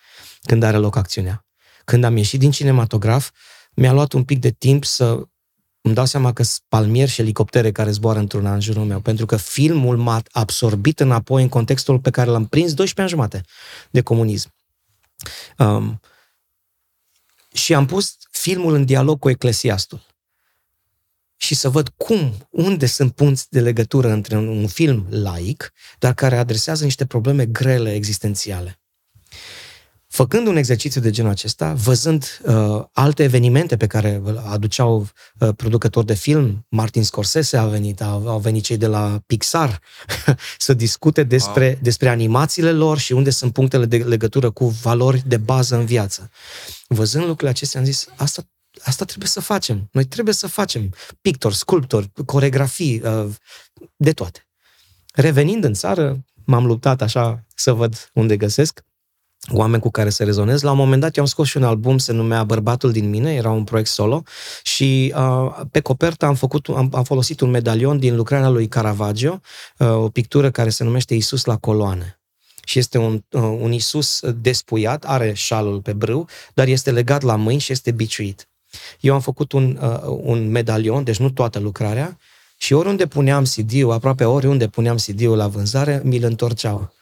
când are loc acțiunea. Când am ieșit din cinematograf, mi-a luat un pic de timp să îmi dau seama că sunt palmieri și elicoptere care zboară într-un an în jurul meu, pentru că filmul m-a absorbit înapoi în contextul pe care l-am prins 12 ani jumate de comunism. Um, și am pus filmul în dialog cu Eclesiastul și să văd cum, unde sunt punți de legătură între un, un film laic, dar care adresează niște probleme grele existențiale. Făcând un exercițiu de genul acesta, văzând uh, alte evenimente pe care aduceau uh, producători de film, Martin Scorsese a venit, au, au venit cei de la Pixar să discute despre, wow. despre animațiile lor și unde sunt punctele de legătură cu valori de bază în viață. Văzând lucrurile acestea, am zis, asta Asta trebuie să facem. Noi trebuie să facem pictori, sculptori, coregrafii, uh, de toate. Revenind în țară, m-am luptat așa să văd unde găsesc oameni cu care să rezonez. La un moment dat eu am scos și un album, se numea Bărbatul din mine, era un proiect solo și uh, pe copertă am, făcut, am, am folosit un medalion din lucrarea lui Caravaggio, uh, o pictură care se numește Isus la coloane. Și este un, uh, un Isus despuiat, are șalul pe brâu, dar este legat la mâini și este biciuit. Eu am făcut un, uh, un medalion, deci nu toată lucrarea, și oriunde puneam CD-ul, aproape oriunde puneam CD-ul la vânzare, mi-l întorceau.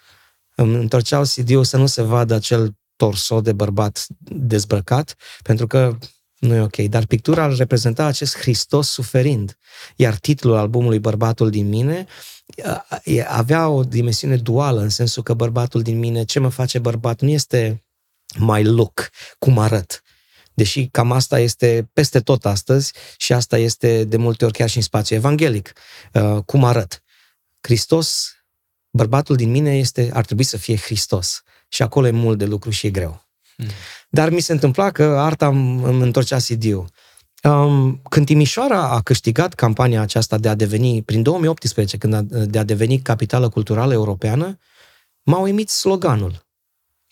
Îmi întorceau CD-ul să nu se vadă acel torso de bărbat dezbrăcat, pentru că nu e ok. Dar pictura reprezenta acest Hristos suferind. Iar titlul albumului Bărbatul din mine uh, avea o dimensiune duală, în sensul că bărbatul din mine, ce mă face bărbat, nu este my look, cum arăt, Deși cam asta este peste tot astăzi și asta este de multe ori chiar și în spațiu evanghelic. Uh, cum arăt? Hristos, bărbatul din mine este, ar trebui să fie Hristos. Și acolo e mult de lucru și e greu. Hmm. Dar mi se întâmpla că arta îmi întorcea CD-ul. Um, când Timișoara a câștigat campania aceasta de a deveni, prin 2018, când a, de a deveni capitală culturală europeană, m-au emit sloganul.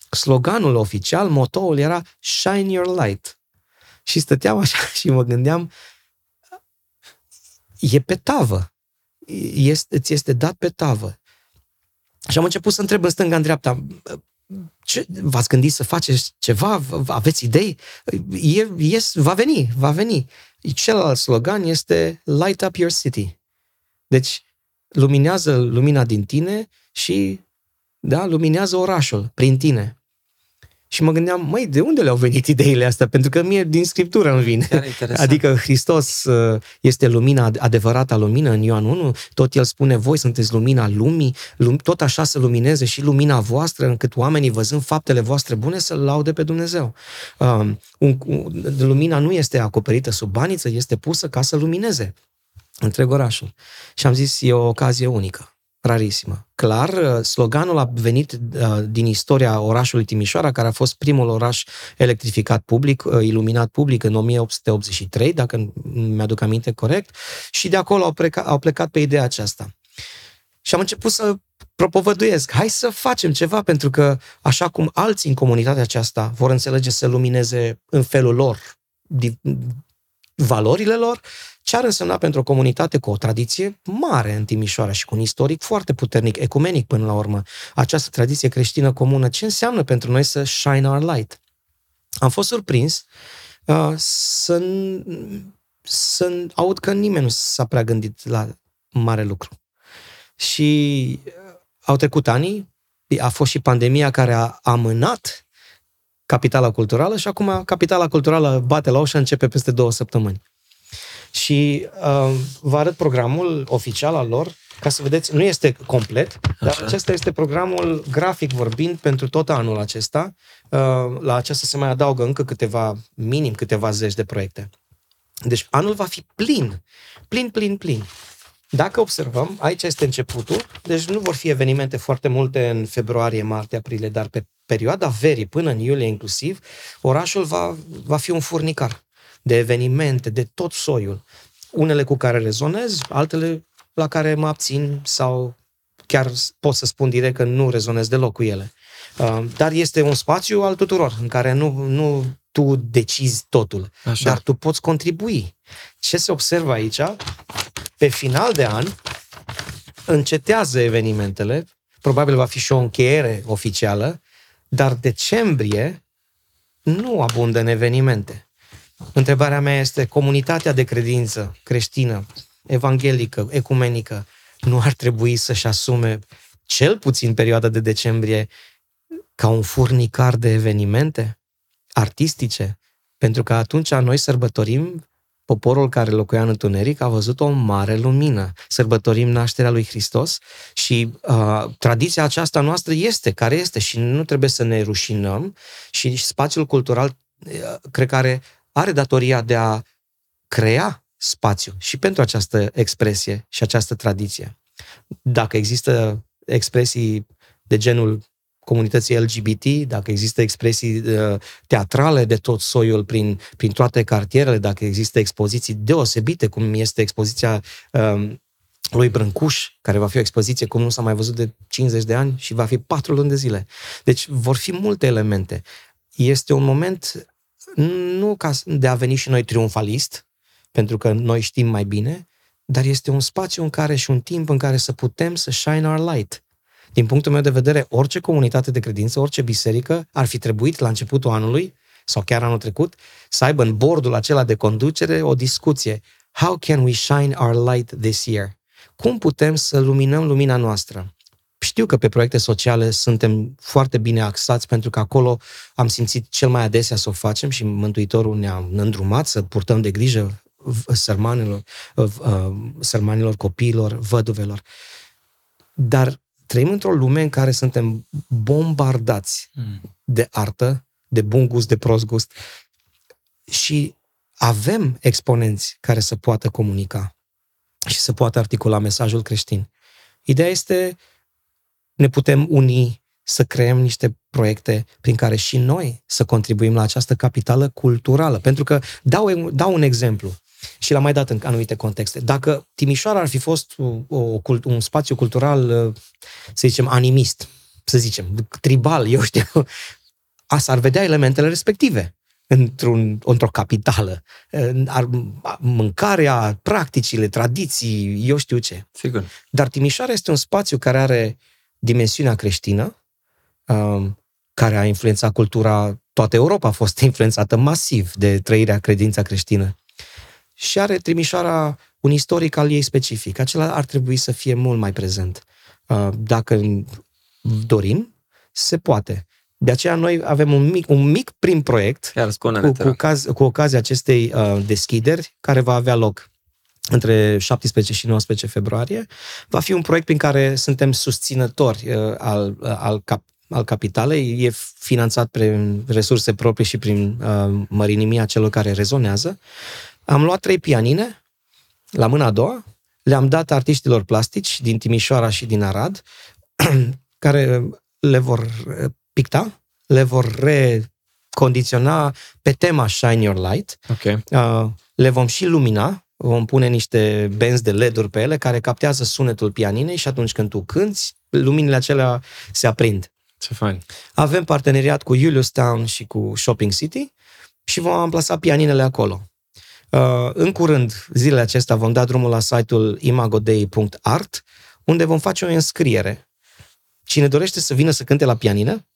Sloganul oficial, motoul era Shine Your Light. Și stăteam așa și mă gândeam, e pe tavă. Este, ți este dat pe tavă. Și am început să întreb în stânga, în dreapta, ce, v-ați gândit să faceți ceva? Aveți idei? E, yes, va veni, va veni. Celălalt slogan este Light up your city. Deci, luminează lumina din tine și, da, luminează orașul prin tine. Și mă gândeam, măi, de unde le-au venit ideile astea? Pentru că mie din Scriptură îmi vine. Adică Hristos uh, este lumina, adevărata lumină în Ioan 1, tot El spune, voi sunteți lumina lumii, tot așa să lumineze și lumina voastră, încât oamenii văzând faptele voastre bune să laude pe Dumnezeu. Um, un, un, lumina nu este acoperită sub baniță, este pusă ca să lumineze întreg orașul. Și am zis, e o ocazie unică rarisimă. Clar, uh, sloganul a venit uh, din istoria orașului Timișoara, care a fost primul oraș electrificat public, uh, iluminat public în 1883, dacă mi-aduc aminte corect, și de acolo au plecat, au plecat pe ideea aceasta. Și am început să propovăduiesc, hai să facem ceva, pentru că așa cum alții în comunitatea aceasta vor înțelege să lumineze în felul lor valorile lor, ce ar însemna pentru o comunitate cu o tradiție mare în Timișoara și cu un istoric foarte puternic, ecumenic până la urmă, această tradiție creștină comună, ce înseamnă pentru noi să shine our light? Am fost surprins uh, să, să aud că nimeni nu s-a prea gândit la mare lucru. Și uh, au trecut ani, a fost și pandemia care a amânat capitala culturală și acum capitala culturală bate la ușă, începe peste două săptămâni. Și uh, vă arăt programul oficial al lor, ca să vedeți, nu este complet, dar Așa. acesta este programul grafic vorbind pentru tot anul acesta. Uh, la acesta se mai adaugă încă câteva, minim câteva zeci de proiecte. Deci anul va fi plin, plin, plin, plin. Dacă observăm, aici este începutul, deci nu vor fi evenimente foarte multe în februarie, martie, aprilie, dar pe perioada verii până în iulie inclusiv, orașul va, va fi un furnicar de evenimente, de tot soiul. Unele cu care rezonez, altele la care mă abțin sau chiar pot să spun direct că nu rezonez deloc cu ele. Uh, dar este un spațiu al tuturor, în care nu, nu tu decizi totul, Așa. dar tu poți contribui. Ce se observă aici? Pe final de an, încetează evenimentele, probabil va fi și o încheiere oficială, dar decembrie nu abundă în evenimente. Întrebarea mea este, comunitatea de credință creștină, evanghelică, ecumenică, nu ar trebui să-și asume cel puțin perioada de decembrie ca un furnicar de evenimente artistice? Pentru că atunci noi sărbătorim poporul care locuia în întuneric a văzut o mare lumină. Sărbătorim nașterea lui Hristos și uh, tradiția aceasta noastră este care este și nu trebuie să ne rușinăm și spațiul cultural uh, cred că are, are datoria de a crea spațiu și pentru această expresie și această tradiție. Dacă există expresii de genul comunității LGBT, dacă există expresii uh, teatrale de tot soiul prin, prin toate cartierele, dacă există expoziții deosebite, cum este expoziția um, lui Brâncuș, care va fi o expoziție cum nu s-a mai văzut de 50 de ani și va fi patru luni de zile. Deci vor fi multe elemente. Este un moment nu ca de a veni și noi triumfalist, pentru că noi știm mai bine, dar este un spațiu în care și un timp în care să putem să shine our light. Din punctul meu de vedere, orice comunitate de credință, orice biserică ar fi trebuit la începutul anului sau chiar anul trecut să aibă în bordul acela de conducere o discuție. How can we shine our light this year? Cum putem să luminăm lumina noastră? Știu că pe proiecte sociale suntem foarte bine axați pentru că acolo am simțit cel mai adesea să o facem și Mântuitorul ne-a îndrumat să purtăm de grijă sărmanilor, sărmanilor copiilor, văduvelor. Dar trăim într-o lume în care suntem bombardați mm. de artă, de bun gust, de prost gust și avem exponenți care să poată comunica și să poată articula mesajul creștin. Ideea este, ne putem uni să creăm niște proiecte prin care și noi să contribuim la această capitală culturală. Pentru că, dau, dau un exemplu, și l-am mai dat în anumite contexte. Dacă Timișoara ar fi fost o, o, un spațiu cultural, să zicem, animist, să zicem, tribal, eu știu, asta ar vedea elementele respective într-un, într-o capitală. Ar, mâncarea, practicile, tradiții, eu știu ce. Sigur. Dar Timișoara este un spațiu care are dimensiunea creștină, um, care a influențat cultura, toată Europa a fost influențată masiv de trăirea credința creștină. Și are Timișoara un istoric al ei specific. Acela ar trebui să fie mult mai prezent. Uh, dacă dorim, se poate. De aceea noi avem un mic, un mic prim proiect cu, cu, caz, cu ocazia acestei uh, deschideri care va avea loc între 17 și 19 februarie. Va fi un proiect prin care suntem susținători uh, al, uh, al, cap, al capitalei. E finanțat prin resurse proprii și prin uh, mărinimia celor care rezonează. Am luat trei pianine la mâna a doua, le-am dat artiștilor plastici din Timișoara și din Arad, care le vor uh, picta, le vor recondiționa pe tema Shine Your Light. Okay. Uh, le vom și lumina, vom pune niște benzi de LED-uri pe ele care captează sunetul pianinei și atunci când tu cânti, luminile acelea se aprind. Ce fain. Avem parteneriat cu Julius Town și cu Shopping City și vom amplasa pianinele acolo. Uh, în curând, zilele acestea, vom da drumul la site-ul imagodei.art, unde vom face o înscriere. Cine dorește să vină să cânte la pianină,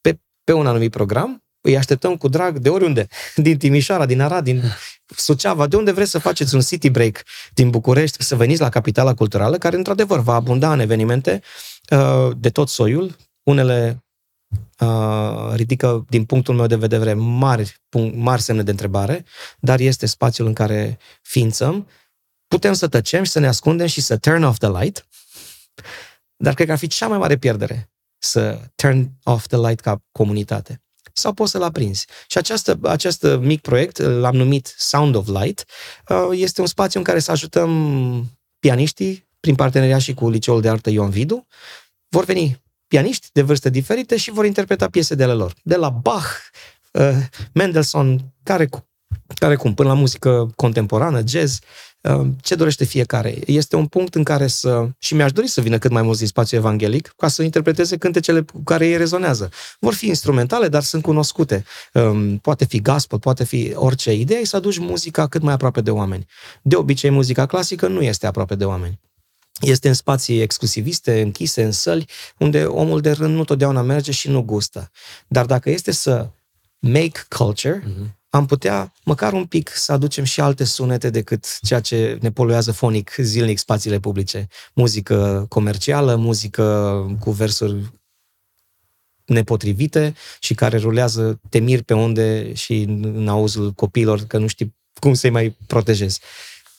pe, pe un anumit program, îi așteptăm cu drag de oriunde, din Timișoara, din Arad, din Suceava, de unde vreți să faceți un city break din București, să veniți la capitala culturală, care într-adevăr va abunda în evenimente uh, de tot soiul, unele uh, ridică, din punctul meu de vedere, mari, mari semne de întrebare, dar este spațiul în care ființăm. Putem să tăcem și să ne ascundem și să turn off the light, dar cred că ar fi cea mai mare pierdere să turn off the light ca comunitate. Sau poți să-l aprinzi. Și această, acest mic proiect, l-am numit Sound of Light, uh, este un spațiu în care să ajutăm pianiștii, prin parteneria și cu Liceul de Artă Ion Vidu, vor veni pianiști de vârste diferite și vor interpreta piese de ale lor. De la Bach, uh, Mendelssohn, care, care cum, până la muzică contemporană, jazz, uh, ce dorește fiecare. Este un punct în care să... Și mi-aș dori să vină cât mai mulți din spațiul evanghelic ca să interpreteze cântecele cu care ei rezonează. Vor fi instrumentale, dar sunt cunoscute. Um, poate fi gospel, poate fi orice. Ideea e să aduci muzica cât mai aproape de oameni. De obicei, muzica clasică nu este aproape de oameni este în spații exclusiviste, închise, în săli, unde omul de rând nu totdeauna merge și nu gustă. Dar dacă este să make culture, uh-huh. Am putea măcar un pic să aducem și alte sunete decât ceea ce ne poluează fonic zilnic spațiile publice. Muzică comercială, muzică cu versuri nepotrivite și care rulează temiri pe unde și în auzul copiilor că nu știi cum să-i mai protejezi.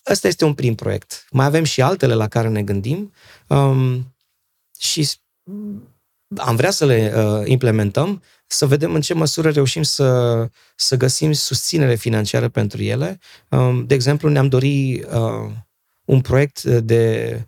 Ăsta este un prim proiect. Mai avem și altele la care ne gândim um, și am vrea să le uh, implementăm, să vedem în ce măsură reușim să, să găsim susținere financiară pentru ele. Um, de exemplu, ne-am dorit uh, un proiect de,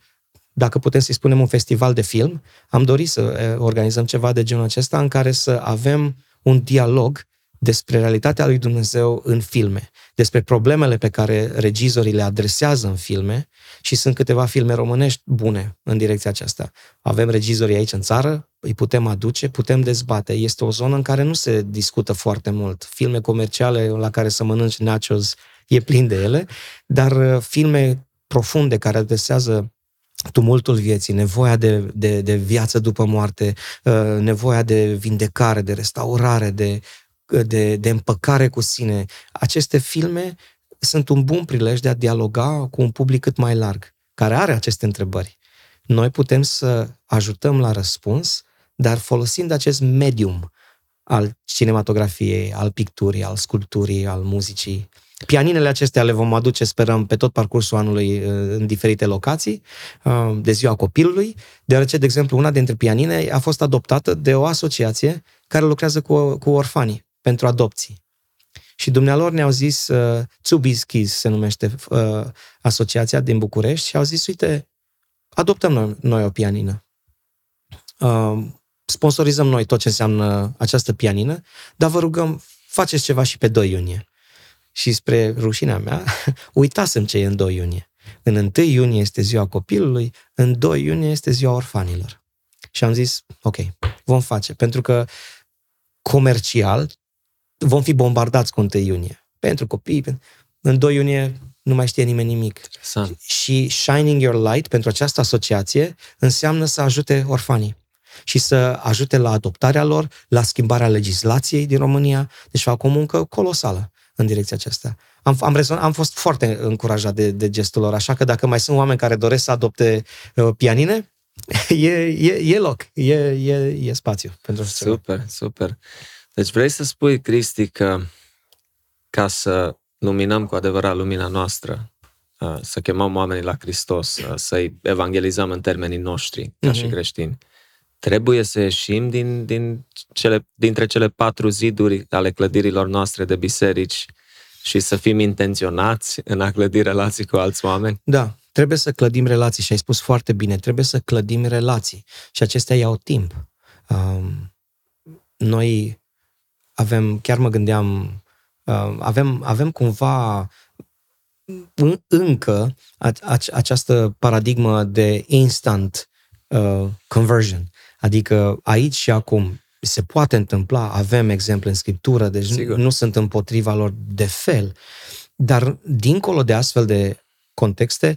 dacă putem să-i spunem, un festival de film. Am dorit să uh, organizăm ceva de genul acesta în care să avem un dialog despre realitatea lui Dumnezeu în filme, despre problemele pe care regizorii le adresează în filme și sunt câteva filme românești bune în direcția aceasta. Avem regizori aici în țară, îi putem aduce, putem dezbate. Este o zonă în care nu se discută foarte mult. Filme comerciale la care să mănânci nachos e plin de ele, dar uh, filme profunde care adresează tumultul vieții, nevoia de, de, de viață după moarte, uh, nevoia de vindecare, de restaurare, de de, de împăcare cu sine. Aceste filme sunt un bun prilej de a dialoga cu un public cât mai larg, care are aceste întrebări. Noi putem să ajutăm la răspuns, dar folosind acest medium al cinematografiei, al picturii, al sculpturii, al muzicii. Pianinele acestea le vom aduce, sperăm, pe tot parcursul anului uh, în diferite locații, uh, de ziua copilului, deoarece, de exemplu, una dintre pianine a fost adoptată de o asociație care lucrează cu, cu orfanii pentru adopții. Și dumnealor ne-au zis, uh, Tsubi's Kids se numește uh, asociația din București, și au zis, uite, adoptăm noi, noi o pianină. Uh, sponsorizăm noi tot ce înseamnă această pianină, dar vă rugăm, faceți ceva și pe 2 iunie. Și spre rușinea mea, uitasem ce e în 2 iunie. În 1 iunie este ziua copilului, în 2 iunie este ziua orfanilor. Și am zis, ok, vom face, pentru că comercial vom fi bombardați cu 1 iunie. Pentru copii, în 2 iunie nu mai știe nimeni nimic. Interesant. Și Shining Your Light pentru această asociație înseamnă să ajute orfanii și să ajute la adoptarea lor, la schimbarea legislației din România. Deci fac o muncă colosală în direcția aceasta. Am, am, rezon, am fost foarte încurajat de, de gestul lor, așa că dacă mai sunt oameni care doresc să adopte uh, pianine, e, e, e loc, e, e, e spațiu pentru așa ceva. Super, super. Deci vrei să spui, Cristi, că ca să luminăm cu adevărat lumina noastră, uh, să chemăm oamenii la Hristos, uh, să-i evangelizăm în termenii noștri, ca și Mhm. creștini, trebuie să ieșim din, din cele, dintre cele patru ziduri ale clădirilor noastre de biserici și să fim intenționați în a clădi relații cu alți oameni? Da, trebuie să clădim relații și ai spus foarte bine, trebuie să clădim relații și acestea iau timp. Um, noi avem, chiar mă gândeam, um, avem, avem cumva în- încă a- a- această paradigmă de instant uh, conversion. Adică aici și acum se poate întâmpla, avem exemple în scriptură, deci Sigur. nu, nu sunt împotriva lor de fel, dar dincolo de astfel de contexte,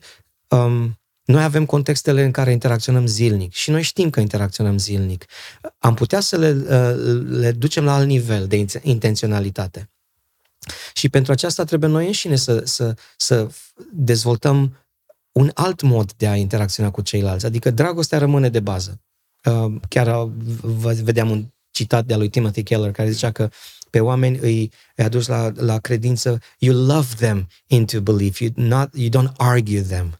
um, noi avem contextele în care interacționăm zilnic și noi știm că interacționăm zilnic. Am putea să le, uh, le ducem la alt nivel de inț- intenționalitate. Și pentru aceasta trebuie noi înșine să, să, să dezvoltăm un alt mod de a interacționa cu ceilalți. Adică dragostea rămâne de bază. Uh, Chiar uh, v- vedeam un citat de-a lui Timothy Keller care zicea că pe oameni îi, îi aduci la, la credință, you love them into belief, you, not, you don't argue them.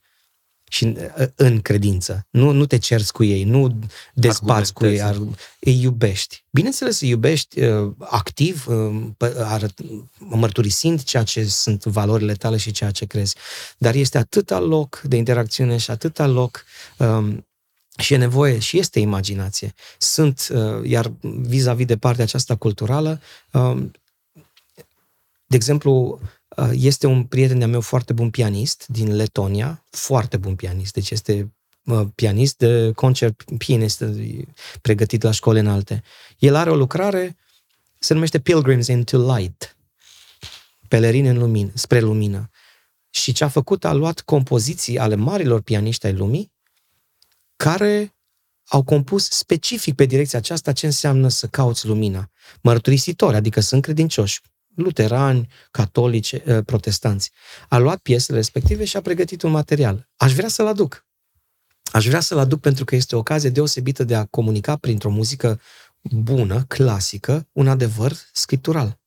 Și în, în credință. Nu, nu te cerți cu ei, nu dezbați cu ei, ar, îi iubești. Bineînțeles, îi iubești uh, activ, uh, pă- arăt, mărturisind ceea ce sunt valorile tale și ceea ce crezi. Dar este atâta loc de interacțiune și atâta loc um, și e nevoie și este imaginație. Sunt, uh, iar vis-a-vis de partea aceasta culturală, um, de exemplu, uh, este un prieten de-a meu foarte bun pianist din Letonia, foarte bun pianist, deci este uh, pianist de concert, pianist uh, pregătit la școli înalte. El are o lucrare, se numește Pilgrims into Light, pelerine în lumină, spre lumină. Și ce a făcut, a luat compoziții ale marilor pianiști ai lumii, care au compus specific pe direcția aceasta ce înseamnă să cauți lumina. Mărturisitori, adică sunt credincioși, luterani, catolici, eh, protestanți. A luat piesele respective și a pregătit un material. Aș vrea să-l aduc. Aș vrea să-l aduc pentru că este o ocazie deosebită de a comunica printr-o muzică bună, clasică, un adevăr scriptural.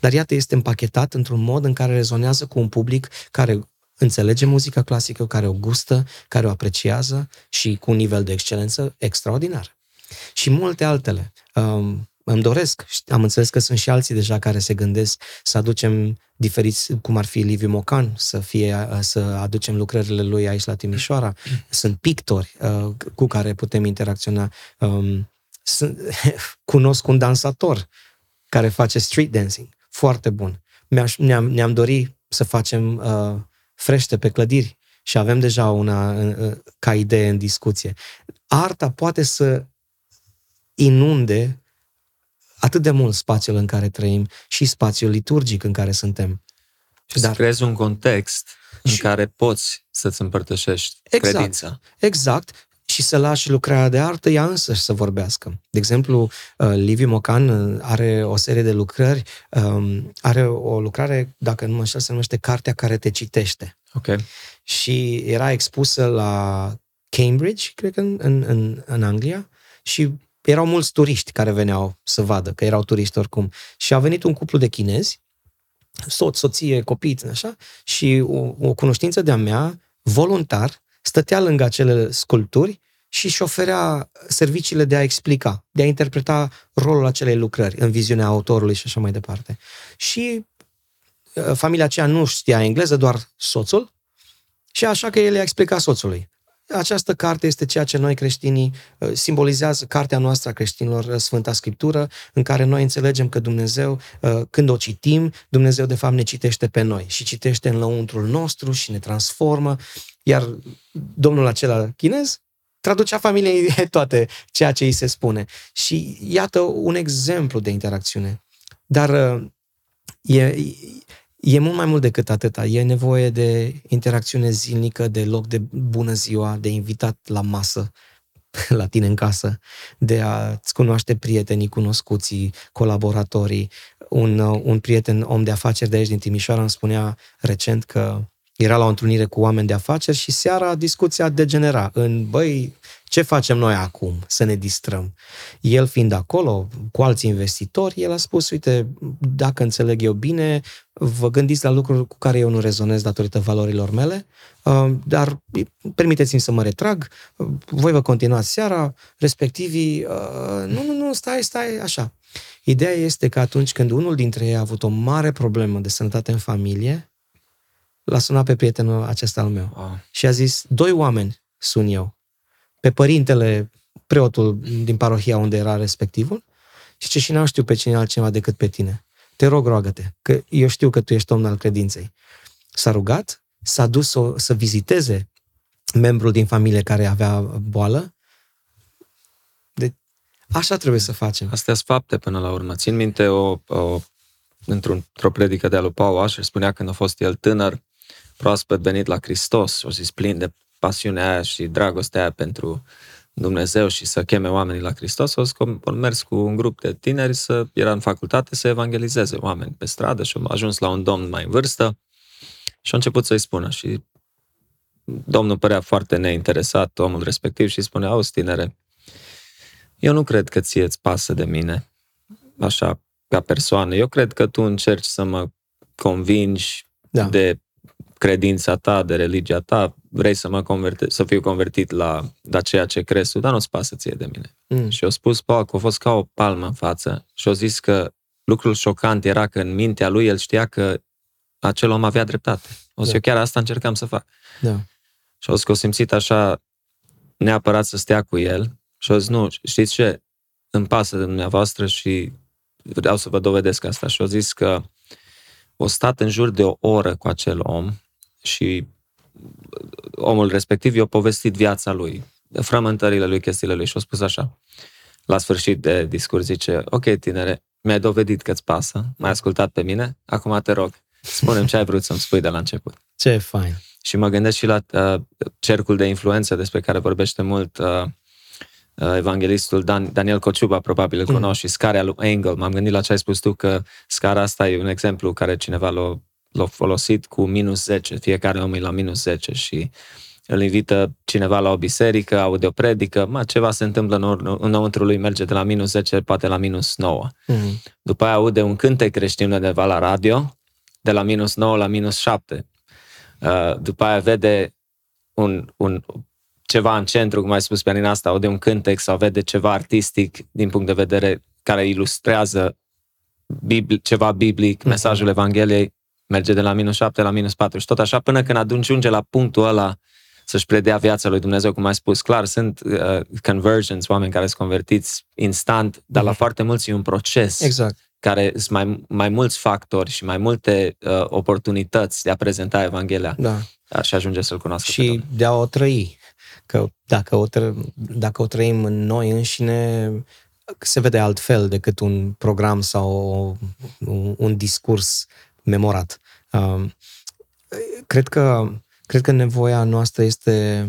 Dar iată, este împachetat într-un mod în care rezonează cu un public care înțelege muzica clasică, care o gustă, care o apreciază și cu un nivel de excelență extraordinar. Și multe altele. Um, îmi doresc, am înțeles că sunt și alții deja care se gândesc să aducem diferiți, cum ar fi Liviu Mocan, să, fie, să aducem lucrările lui aici la Timișoara. Sunt pictori uh, cu care putem interacționa. Um, sunt, cunosc un dansator care face street dancing, foarte bun. Mi-aș, ne-am, ne-am dorit să facem uh, frește pe clădiri și avem deja una uh, ca idee în discuție. Arta poate să inunde atât de mult spațiul în care trăim și spațiul liturgic în care suntem. Și să creezi un context în Și- care poți să-ți împărtășești Exact. credința. Exact. Și să lași lucrarea de artă ea însăși să vorbească. De exemplu, uh, Liviu Mocan uh, are o serie de lucrări, um, are o lucrare, dacă nu mă înșel, se numește Cartea care te citește. Ok. Și era expusă la Cambridge, cred că în, în, în, în Anglia, și erau mulți turiști care veneau să vadă, că erau turiști oricum. Și a venit un cuplu de chinezi, soț, soție, copii, așa, și o, o cunoștință de-a mea, voluntar, stătea lângă acele sculpturi și își oferea serviciile de a explica, de a interpreta rolul acelei lucrări în viziunea autorului și așa mai departe. Și uh, familia aceea nu știa engleză, doar soțul, și așa că el i-a explicat soțului. Această carte este ceea ce noi creștinii uh, simbolizează cartea noastră a creștinilor, uh, Sfânta Scriptură, în care noi înțelegem că Dumnezeu, uh, când o citim, Dumnezeu de fapt ne citește pe noi și citește în lăuntrul nostru și ne transformă, iar domnul acela chinez traducea familiei toate ceea ce îi se spune. Și iată un exemplu de interacțiune. Dar e, E mult mai mult decât atâta. E nevoie de interacțiune zilnică, de loc de bună ziua, de invitat la masă, la tine în casă, de a-ți cunoaște prietenii, cunoscuții, colaboratorii. Un, un prieten, om de afaceri de aici din Timișoara, îmi spunea recent că era la o întâlnire cu oameni de afaceri și seara discuția degenera în, băi, ce facem noi acum? Să ne distrăm. El fiind acolo, cu alți investitori, el a spus, uite, dacă înțeleg eu bine, vă gândiți la lucruri cu care eu nu rezonez datorită valorilor mele, uh, dar permiteți-mi să mă retrag, voi vă continuați seara, respectivii, uh, nu, nu, nu, stai, stai, așa. Ideea este că atunci când unul dintre ei a avut o mare problemă de sănătate în familie, l-a sunat pe prietenul acesta al meu oh. și a zis, doi oameni sun eu, pe părintele, preotul din parohia unde era respectivul și ce și n-am știu pe cine altcineva decât pe tine. Te rog, roagă-te, că eu știu că tu ești om al credinței. S-a rugat, s-a dus o, să viziteze membrul din familie care avea boală. De, așa trebuie să facem. Astea sunt fapte până la urmă. Țin minte o, o, într-o predică de-a lui Paul Asher, spunea când a fost el tânăr, proaspăt venit la Hristos, o zis plin de pasiunea aia și dragostea aia pentru Dumnezeu și să cheme oamenii la Hristos, au mers cu un grup de tineri să era în facultate să evangelizeze oameni pe stradă și au ajuns la un domn mai în vârstă și au început să-i spună și domnul părea foarte neinteresat, omul respectiv, și spune, auzi, tinere, eu nu cred că ție îți pasă de mine, așa, ca persoană. Eu cred că tu încerci să mă convingi da. de credința ta, de religia ta, vrei să mă converte, să fiu convertit la, la ceea ce crezi tu, dar nu-ți pasă ție de mine. Mm. Și au spus Paul că a fost ca o palmă în față și au zis că lucrul șocant era că în mintea lui el știa că acel om avea dreptate. O să da. eu chiar asta încercam să fac. Da. Și au zis că o simțit așa neapărat să stea cu el și au zis, nu, știți ce, îmi pasă de dumneavoastră și vreau să vă dovedesc asta. Și au zis că o stat în jur de o oră cu acel om și omul respectiv i-a povestit viața lui, frământările lui, chestiile lui și a spus așa. La sfârșit de discurs zice, ok, tinere, mi-ai dovedit că-ți pasă, m-ai ascultat pe mine, acum te rog, spune ce ai vrut să-mi spui de la început. Ce fain! Și mă gândesc și la uh, cercul de influență despre care vorbește mult uh, uh, evanghelistul Dan, Daniel Cociuba, probabil îl mm. cunoști, mm. și scara lui Engel. M-am gândit la ce ai spus tu, că scara asta e un exemplu care cineva l-a l-a folosit cu minus 10, fiecare om e la minus 10 și îl invită cineva la o biserică, aude o predică, mă, ceva se întâmplă în înăuntru lui, merge de la minus 10, poate la minus 9. Mm-hmm. După aia aude un cântec creștin undeva la radio, de la minus 9 la minus 7. Uh, după aia vede un, un, ceva în centru, cum ai spus pe asta, aude un cântec sau vede ceva artistic din punct de vedere care ilustrează bibli, ceva biblic, mm-hmm. mesajul Evangheliei, merge de la minus 7 la minus 4 și tot așa până când ajunge la punctul ăla să-și predea viața lui Dumnezeu, cum ai spus. Clar, sunt uh, conversions, oameni care sunt convertiți instant, dar mm-hmm. la mhm. foarte mulți e un proces. Exact. Care sunt mai, mai mulți factori și mai multe uh, oportunități de a prezenta Evanghelia. Da. Și ajunge să-L cunoască Și de a o trăi. Că dacă o, tră, dacă o trăim în noi înșine, se vede altfel decât un program sau un, un discurs memorat. Um, cred că, cred că nevoia noastră este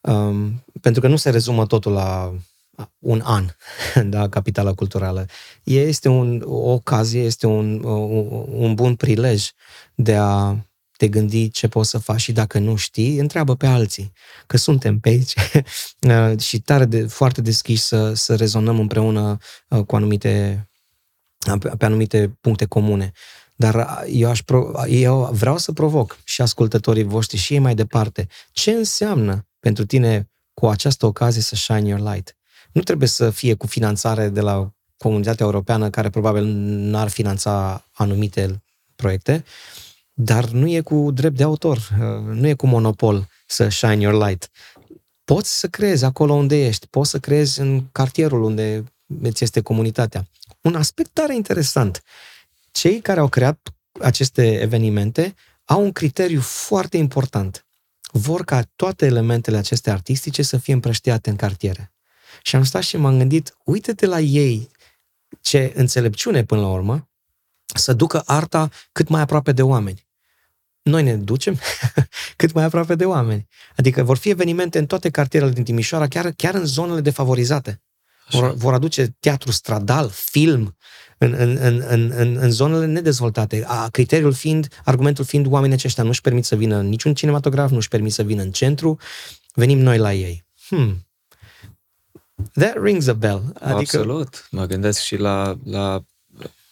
um, pentru că nu se rezumă totul la un an, da, capitala culturală. Este un, o ocazie, este un, un bun prilej de a te gândi ce poți să faci și dacă nu știi, întreabă pe alții, că suntem pe aici și tare de, foarte deschiși să, să rezonăm împreună uh, cu anumite pe anumite puncte comune. Dar eu, aș pro- eu vreau să provoc și ascultătorii voștri și ei mai departe. Ce înseamnă pentru tine cu această ocazie să shine your light? Nu trebuie să fie cu finanțare de la comunitatea europeană, care probabil n-ar finanța anumite proiecte, dar nu e cu drept de autor, nu e cu monopol. să shine your light. Poți să creezi acolo unde ești, poți să creezi în cartierul unde îți este comunitatea. Un aspect tare interesant. Cei care au creat aceste evenimente au un criteriu foarte important. Vor ca toate elementele acestea artistice să fie împrăștiate în cartiere. Și am stat și m-am gândit, uite-te la ei, ce înțelepciune până la urmă, să ducă arta cât mai aproape de oameni. Noi ne ducem cât mai aproape de oameni. Adică vor fi evenimente în toate cartierele din Timișoara, chiar, chiar în zonele defavorizate. Vor, vor aduce teatru stradal, film, în, în, în, în, în, în zonele nedezvoltate. A, criteriul fiind, argumentul fiind, oamenii aceștia nu-și permit să vină în niciun cinematograf, nu-și permit să vină în centru, venim noi la ei. Hmm. That rings a bell. Adică... Absolut. Mă gândesc și la, la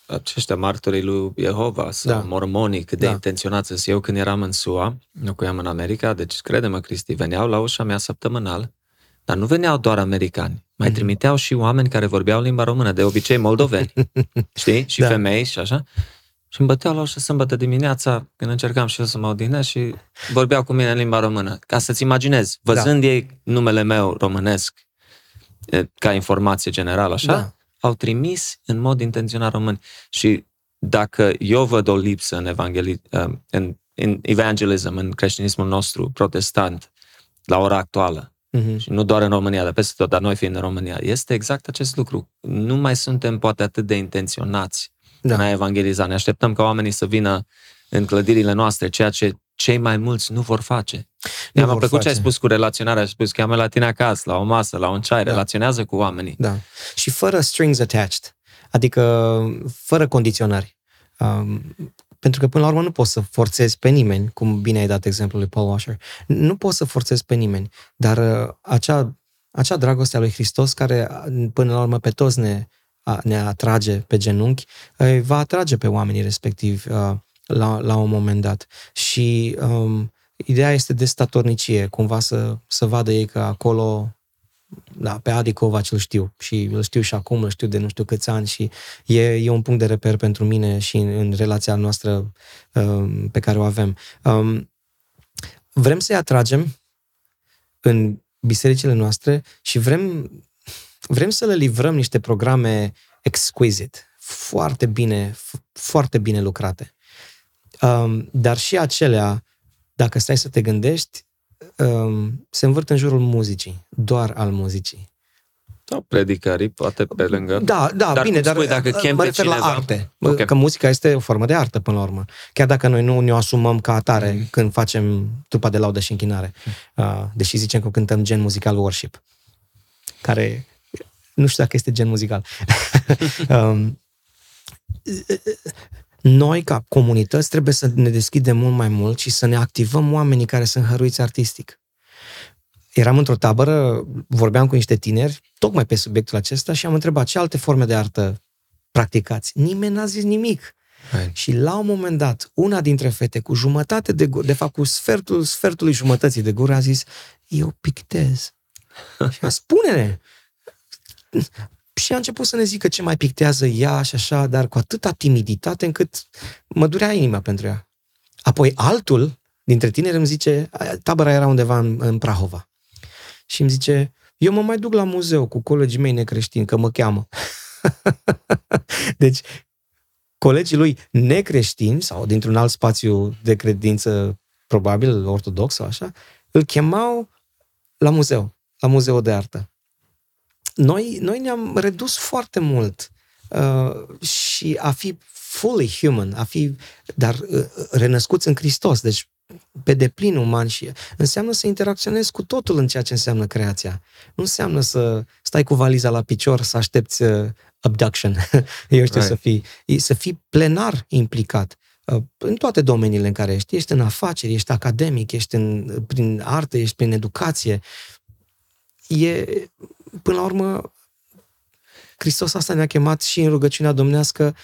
aceștia martorii lui Jehova sau da. mormonii, cât de da. intenționați sunt. Eu când eram în SUA, locuiam în America, deci crede-mă, Cristi, veneau la ușa mea săptămânal, dar nu veneau doar americani, mai mm-hmm. trimiteau și oameni care vorbeau limba română, de obicei moldoveni, știi? Și da. femei și așa. Și îmi băteau la ușă sâmbătă dimineața, când încercam și eu să mă odihnesc și vorbeau cu mine în limba română. Ca să-ți imaginezi, văzând da. ei numele meu românesc, ca informație generală, așa, da. au trimis în mod intenționat români. Și dacă eu văd o lipsă în, evangeli- în, în evangelism, în creștinismul nostru protestant, la ora actuală, Uh-huh. Și nu doar în România, dar peste tot, dar noi fiind în România, este exact acest lucru. Nu mai suntem poate atât de intenționați da. în a evangeliza. Ne așteptăm ca oamenii să vină în clădirile noastre, ceea ce cei mai mulți nu vor face. Mi-a plăcut face. ce ai spus cu relaționarea, ai spus cheamă la tine acasă, la o masă, la un ceai, da. relaționează cu oamenii. Da. Și fără strings attached, adică fără condiționări. Um, pentru că până la urmă nu poți să forțezi pe nimeni, cum bine ai dat exemplul lui Paul Washer. Nu poți să forțezi pe nimeni, dar uh, acea, acea dragoste a lui Hristos care uh, până la urmă pe toți ne, ne atrage pe genunchi, uh, va atrage pe oamenii respectivi la, la un moment dat. Și um, ideea este de statornicie, cumva să, să vadă ei că acolo da, pe Adi Covaci îl știu și îl știu și acum, îl știu de nu știu câți ani și e, e un punct de reper pentru mine și în, în relația noastră um, pe care o avem. Um, vrem să-i atragem în bisericile noastre și vrem, vrem să le livrăm niște programe exquisite, foarte bine, foarte bine lucrate. Um, dar și acelea, dacă stai să te gândești, um, se învârt în jurul muzicii, doar al muzicii. Sau predicării, poate pe lângă. Da, da, dar bine, dar spui, dacă uh, mă refer cineva... la arte. Okay. Că muzica este o formă de artă, până la urmă. Chiar dacă noi nu ne-o asumăm ca atare mm. când facem trupa de laudă și închinare. Uh, deși zicem că cântăm gen muzical worship. Care nu știu dacă este gen muzical. um, noi, ca comunități, trebuie să ne deschidem mult mai mult și să ne activăm oamenii care sunt hăruiți artistic. Eram într-o tabără, vorbeam cu niște tineri, tocmai pe subiectul acesta și am întrebat ce alte forme de artă practicați. Nimeni n-a zis nimic. Hai. Și la un moment dat, una dintre fete cu jumătate de gură, de fapt cu sfertul sfertului jumătății de gură, a zis, eu pictez. și a spune-ne, și a început să ne zică ce mai pictează ea și așa, dar cu atâta timiditate încât mă durea inima pentru ea. Apoi altul dintre tineri îmi zice, tabăra era undeva în, în Prahova. Și îmi zice, eu mă mai duc la muzeu cu colegii mei necreștini, că mă cheamă. deci, colegii lui necreștini, sau dintr-un alt spațiu de credință, probabil ortodox sau așa, îl chemau la muzeu, la muzeu de artă noi, noi ne-am redus foarte mult uh, și a fi fully human, a fi, dar uh, renăscuți în Hristos, deci pe deplin uman și înseamnă să interacționezi cu totul în ceea ce înseamnă creația. Nu înseamnă să stai cu valiza la picior, să aștepți uh, abduction, eu știu, right. să fii, să fii plenar implicat uh, în toate domeniile în care ești. Ești în afaceri, ești academic, ești în, prin artă, ești prin educație. E, până la urmă, Hristos asta ne-a chemat și în rugăciunea domnească.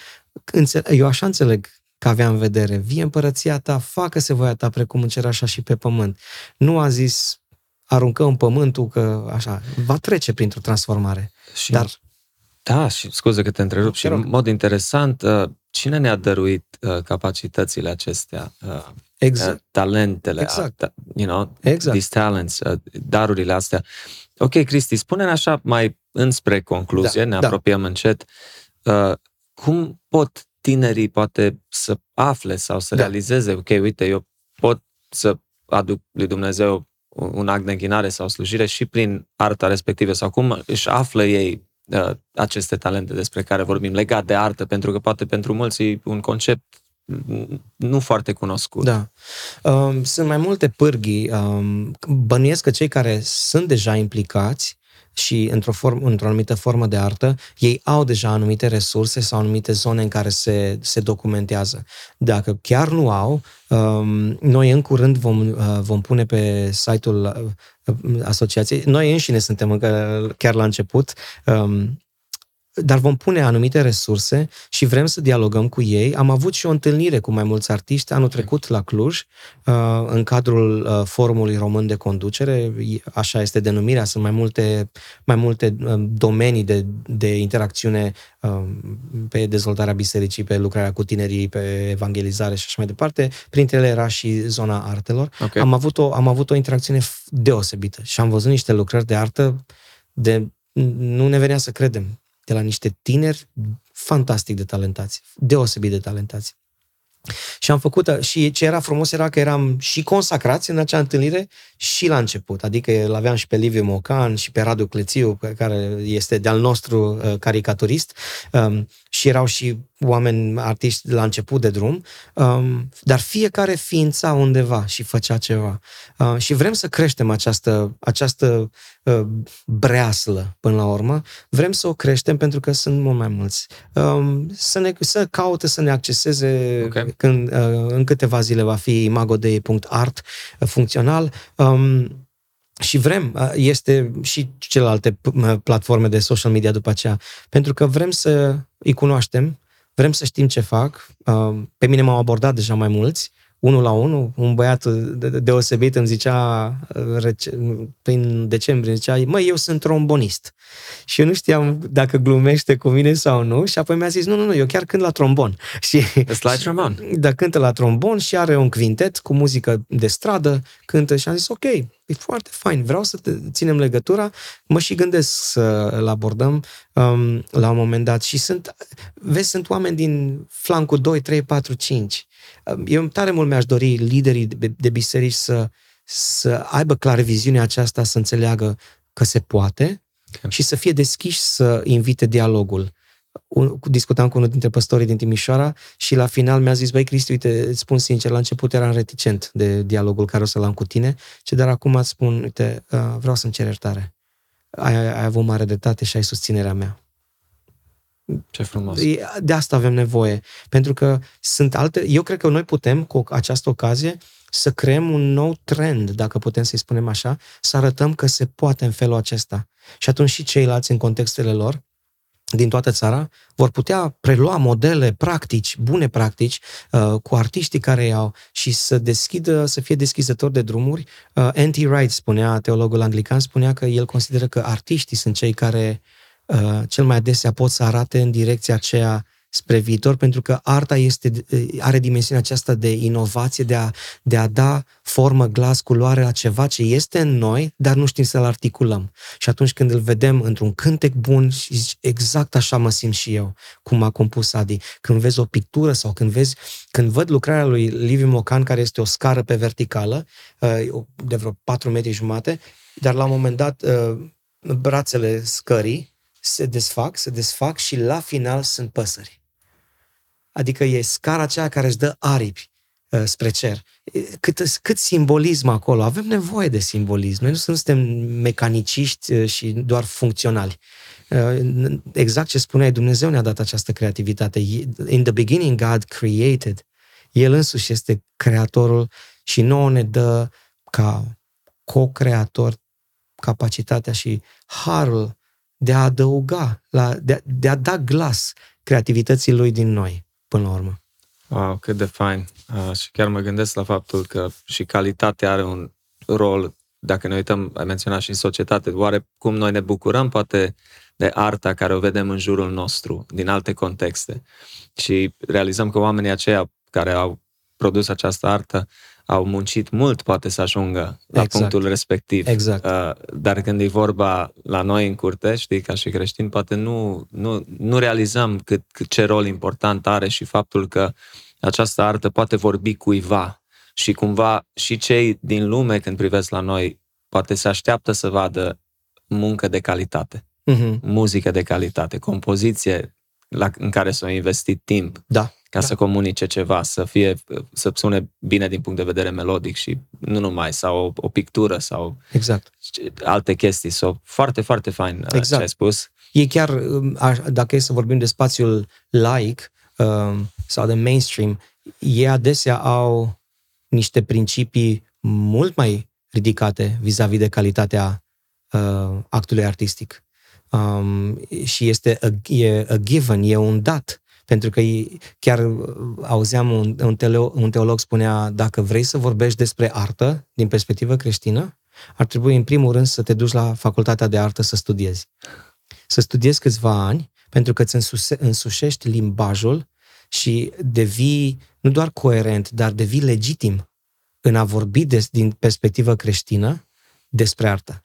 Eu așa înțeleg că avea în vedere. Vie împărăția ta, facă-se voia ta precum în cer așa și pe pământ. Nu a zis aruncăm pământul că așa, va trece printr-o transformare. Și Dar Da, și scuze că te întrerup și în mod interesant, uh, cine ne-a dăruit uh, capacitățile acestea? Uh, exact. Talentele, exact. you know, exact. these talents, darurile astea. Ok, Cristi, spune-ne așa mai înspre concluzie, da, ne da. apropiem da. încet, cum pot tinerii poate să afle sau să da. realizeze, ok, uite, eu pot să aduc lui Dumnezeu un act de închinare sau slujire și prin arta respectivă sau cum își află ei uh, aceste talente despre care vorbim, legat de artă, pentru că poate pentru mulți e un concept nu foarte cunoscut. Da. Um, sunt mai multe pârghii. Um, bănuiesc că cei care sunt deja implicați și într-o, form, într-o anumită formă de artă, ei au deja anumite resurse sau anumite zone în care se, se documentează. Dacă chiar nu au, um, noi în curând vom, uh, vom pune pe site-ul uh, asociației, noi înșine suntem încă chiar la început, um, dar vom pune anumite resurse și vrem să dialogăm cu ei. Am avut și o întâlnire cu mai mulți artiști anul trecut la Cluj, uh, în cadrul uh, Forumului Român de Conducere, așa este denumirea, sunt mai multe, mai multe um, domenii de, de interacțiune um, pe dezvoltarea bisericii, pe lucrarea cu tinerii, pe evangelizare și așa mai departe. Printre ele era și zona artelor. Okay. Am, avut o, am avut o interacțiune deosebită și am văzut niște lucrări de artă de nu ne venea să credem de la niște tineri fantastic de talentați, deosebit de talentați. Și am făcut, și ce era frumos era că eram și consacrați în acea întâlnire și la început. Adică îl aveam și pe Liviu Mocan și pe Radu Clețiu, care este de-al nostru uh, caricaturist, um, și erau și oameni, artiști la început de drum, um, dar fiecare ființa undeva și făcea ceva. Uh, și vrem să creștem această, această uh, breaslă până la urmă, vrem să o creștem pentru că sunt mult mai mulți. Um, să, ne, să caute să ne acceseze okay. Când, uh, în câteva zile va fi imagodei.art uh, funcțional. Um, și vrem, uh, este și celelalte uh, platforme de social media după aceea, pentru că vrem să îi cunoaștem, vrem să știm ce fac. Uh, pe mine m-au abordat deja mai mulți, unul la unul, un băiat deosebit îmi zicea prin decembrie, zicea, măi, eu sunt trombonist. Și eu nu știam dacă glumește cu mine sau nu și apoi mi-a zis, nu, nu, nu, eu chiar cânt la trombon. Și, la trombon? Da, cântă la trombon și are un quintet cu muzică de stradă, cântă și am zis, ok, e foarte fain, vreau să te ținem legătura, mă și gândesc să-l abordăm um, la un moment dat. Și sunt, vezi, sunt oameni din flancul 2, 3, 4, 5 eu tare mult mi-aș dori liderii de, de biserici să, să aibă clar viziunea aceasta, să înțeleagă că se poate okay. și să fie deschiși să invite dialogul. Discutam cu unul dintre păstorii din Timișoara și la final mi-a zis, băi Cristi, uite, îți spun sincer, la început eram reticent de dialogul care o să-l am cu tine, ce dar acum îți spun, uite, uh, vreau să-mi cer iertare. Ai, ai avut mare dreptate și ai susținerea mea. Ce frumos. De asta avem nevoie. Pentru că sunt alte... Eu cred că noi putem, cu această ocazie, să creăm un nou trend, dacă putem să-i spunem așa, să arătăm că se poate în felul acesta. Și atunci și ceilalți, în contextele lor, din toată țara, vor putea prelua modele, practici, bune practici, uh, cu artiștii care iau și să deschidă, să fie deschizători de drumuri. Uh, N.T. Wright spunea, teologul anglican, spunea că el consideră că artiștii sunt cei care uh, Uh, cel mai adesea pot să arate în direcția aceea spre viitor, pentru că arta este, uh, are dimensiunea aceasta de inovație, de a, de a da formă, glas, culoare la ceva ce este în noi, dar nu știm să-l articulăm. Și atunci când îl vedem într-un cântec bun, și zici, exact așa mă simt și eu, cum a compus Adi. Când vezi o pictură sau când vezi, când văd lucrarea lui Liviu Mocan, care este o scară pe verticală, uh, de vreo 4 metri jumate, dar la un moment dat brațele scării, se desfac, se desfac și la final sunt păsări. Adică e scara aceea care își dă aripi uh, spre cer. Cât, cât simbolism acolo. Avem nevoie de simbolism. Noi nu suntem mecaniciști uh, și doar funcționali. Uh, exact ce spuneai, Dumnezeu ne-a dat această creativitate. In the beginning God created. El însuși este creatorul și nouă ne dă ca co-creator capacitatea și harul de a adăuga, la, de, de a da glas creativității lui din noi, până la urmă. Wow, cât de fain. Uh, și chiar mă gândesc la faptul că și calitatea are un rol, dacă ne uităm, ai menționat și în societate, oare cum noi ne bucurăm poate de arta care o vedem în jurul nostru, din alte contexte. Și realizăm că oamenii aceia care au produs această artă au muncit mult, poate să ajungă la Exact. punctul respectiv. Exact. Uh, dar când e vorba la noi în curte, știi, ca și creștini, poate nu, nu, nu realizăm cât, cât ce rol important are și faptul că această artă poate vorbi cuiva și cumva și cei din lume când privesc la noi poate se așteaptă să vadă muncă de calitate, Mhm. muzică de calitate, compoziție la, în care s-a investit timp Da. Ca Da. să comunice ceva, să fie, să sune bine din punct de vedere melodic și nu numai, sau o, o pictură sau Exact. alte chestii. So, foarte, foarte fain exact. Exact. ce ai spus. E chiar, um, aș- dacă e să vorbim de spațiul laic um, sau de mainstream, ei adesea au niște principii mult mai ridicate vis-a-vis de calitatea uh, actului artistic. Um, și este a, e a given, e un dat. Pentru că e- chiar uh, auzeam un, un, teolo, un teolog spunea, dacă vrei să vorbești despre artă din perspectivă creștină, ar trebui în primul rând să te duci la facultatea de artă să studiezi să studiezi câțiva ani, pentru că îți însuse, însușești limbajul și devii nu doar coerent, dar devii legitim în a vorbi des, din perspectivă creștină despre artă.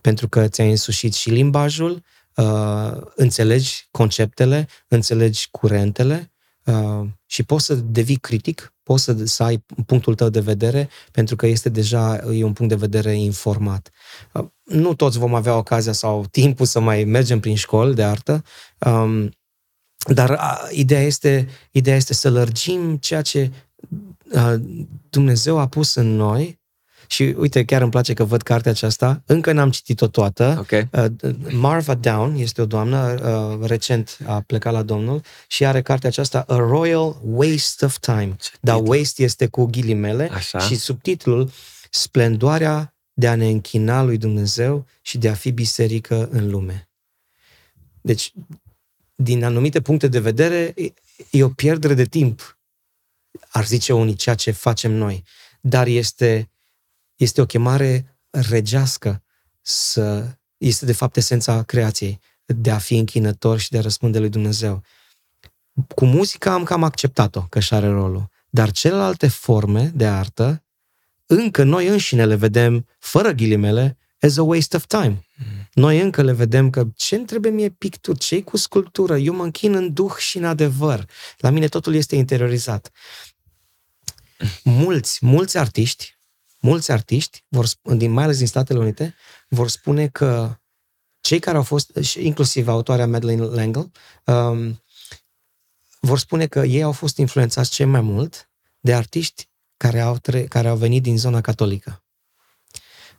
Pentru că ți-ai însușit și limbajul, uh, înțelegi conceptele, înțelegi curentele uh, și poți să devii critic, poți să, să ai punctul tău de vedere, pentru că este deja e un punct de vedere informat. Uh, nu toți vom avea ocazia sau timpul să mai mergem prin școli de artă, um, dar a, ideea, este, ideea este să lărgim ceea ce a, Dumnezeu a pus în noi și uite, chiar îmi place că văd cartea aceasta, încă n-am citit-o toată. Ok? Uh, Marva Down este o doamnă, uh, recent a plecat la Domnul și are cartea aceasta A Royal Waste of Time. Dar titlu. waste este cu ghilimele Așa. și subtitlul Splendoarea de a ne închina lui Dumnezeu și de a fi biserică în lume. Deci, din anumite puncte de vedere, e- e o pierdere de timp, ar zice unii, ceea ce facem noi. Dar este, este o chemare regească să este de fapt esența creației, de a fi închinător și de a răspunde lui Dumnezeu. Cu muzica am cam acceptat-o că și are rolul, dar celelalte forme de artă, încă noi înșine le vedem, fără ghilimele, as a waste of time. Noi încă le vedem că ce îmi trebuie mie picturi, ce cu sculptură, eu mă închin în duh și în adevăr. La mine totul este interiorizat. Mulți, mulți artiști, mulți artiști, vor, sp- din, mai ales din Statele Unite, vor spune că cei care au fost, și inclusiv autoarea Madeleine L'Engle, um, vor spune că ei au fost influențați cel mai mult de artiști care au, tre- care au venit din zona catolică.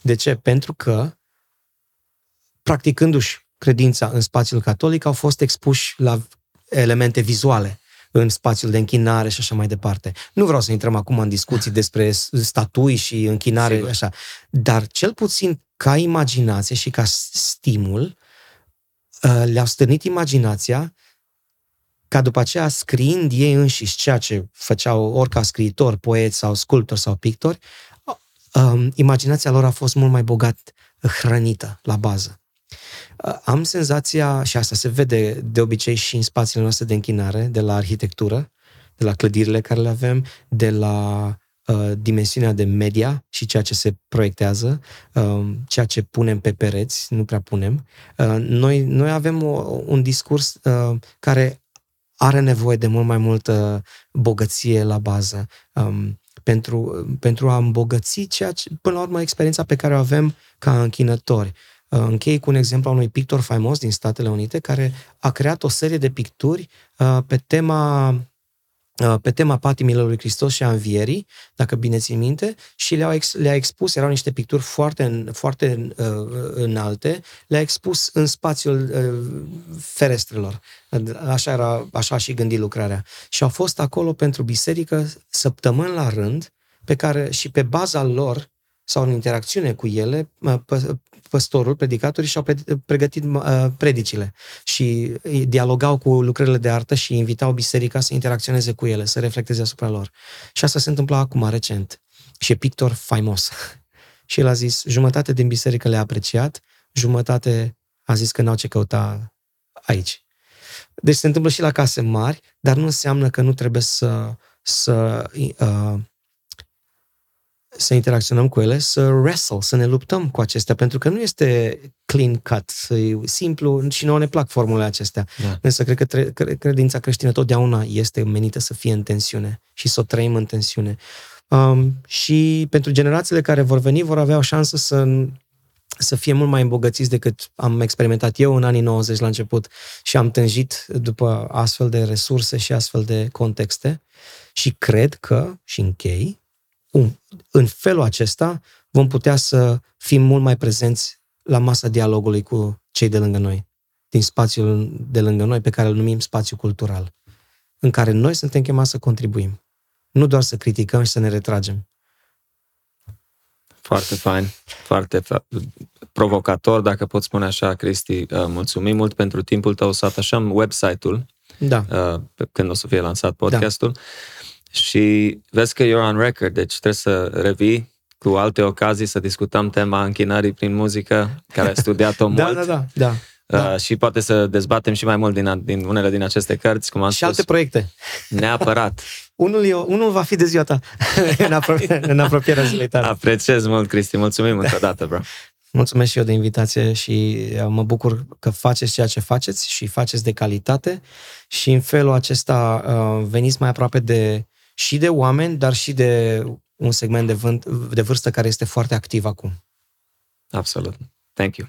De ce? Pentru că, practicându-și credința în spațiul catolic, au fost expuși la elemente vizuale în spațiul de închinare și așa mai departe. Nu vreau să intrăm acum în discuții despre s- statui și închinare, Sigur. așa, dar cel puțin ca imaginație și ca s- stimul, uh, le-au stârnit imaginația ca după aceea, scriind ei înșiși ceea ce făceau orica scriitor, poet sau sculptor sau pictori, um, imaginația lor a fost mult mai bogat hrănită la bază. Uh, Am senzația, și asta se vede de obicei și în spațiile noastre de închinare, de la arhitectură, de la clădirile care le avem, de la uh, dimensiunea de media și ceea ce se proiectează, uh, ceea ce punem pe pereți, nu prea punem. Uh, noi, noi avem o, un discurs uh, care are nevoie de mult mai multă bogăție la bază um, pentru, pentru a îmbogăți ceea ce, până la urmă, experiența pe care o avem ca închinători. Uh, Închei cu un exemplu al unui pictor faimos din Statele Unite care a creat o serie de picturi uh, pe tema uh, pe tema patimilor lui Hristos și a învierii, dacă bine țin minte, și le-a, ex, le-a expus, erau niște picturi foarte, în- foarte uh, înalte, le-a expus în spațiul uh, ferestrelor. Așa, era, așa a și gândit lucrarea. Și au fost acolo pentru biserică săptămâni la rând, pe care și pe baza lor sau în interacțiune cu ele, uh, pă- păstorul, predicatorii și-au pre- pregătit uh, predicile și dialogau cu lucrările de artă și invitau biserica să interacționeze cu ele, să reflecteze asupra lor. Și asta se întâmpla acum, recent. Și e pictor faimos. și el a zis, jumătate din biserică le-a apreciat, jumătate A zis că n-au ce căuta aici. Deci se întâmplă și la case mari, dar nu înseamnă că nu trebuie să, să, uh, să interacționăm cu ele, să wrestle, să ne luptăm cu acestea, pentru că nu este clean cut, e simplu și nouă ne plac formulele acestea. Da. Însă cred că tre- credința creștină totdeauna este menită să fie în tensiune și să o trăim în tensiune. Um, și pentru generațiile care vor veni vor avea o șansă să să fie mult mai îmbogățiți decât am experimentat eu în anii 90 la început și am tânjit după astfel de resurse și astfel de contexte și cred că, și închei, în felul acesta vom putea să fim mult mai prezenți la masa dialogului cu cei de lângă noi, din spațiul de lângă noi pe care îl numim spațiu cultural, în care noi suntem chemați să contribuim, nu doar să criticăm și să ne retragem. Foarte fain, foarte provocator, dacă pot spune așa, Cristi. Uh, mulțumim mult pentru timpul tău. Să atașăm website-ul da. Uh, când o să fie lansat podcastul. Da. Și vezi că you're on record, deci trebuie să revii cu alte ocazii să discutăm tema închinării prin muzică, care ai studiat-o da, mult. Da, da, da. Da. Uh, și poate să dezbatem și mai mult din, din unele din aceste cărți, cum am și spus. alte proiecte. Neapărat. unul, e, unul va fi de ziua ta, în, apropie, în apropierea zilei tale. Apreciez mult, Cristi. Mulțumim încă o dată, bro. Mulțumesc și eu de invitație și uh, mă bucur că faceți ceea ce faceți și faceți de calitate și în felul acesta uh, veniți mai aproape de și de oameni, dar și de un segment de, vânt, de vârstă care este foarte activ acum. Absolut. Thank you.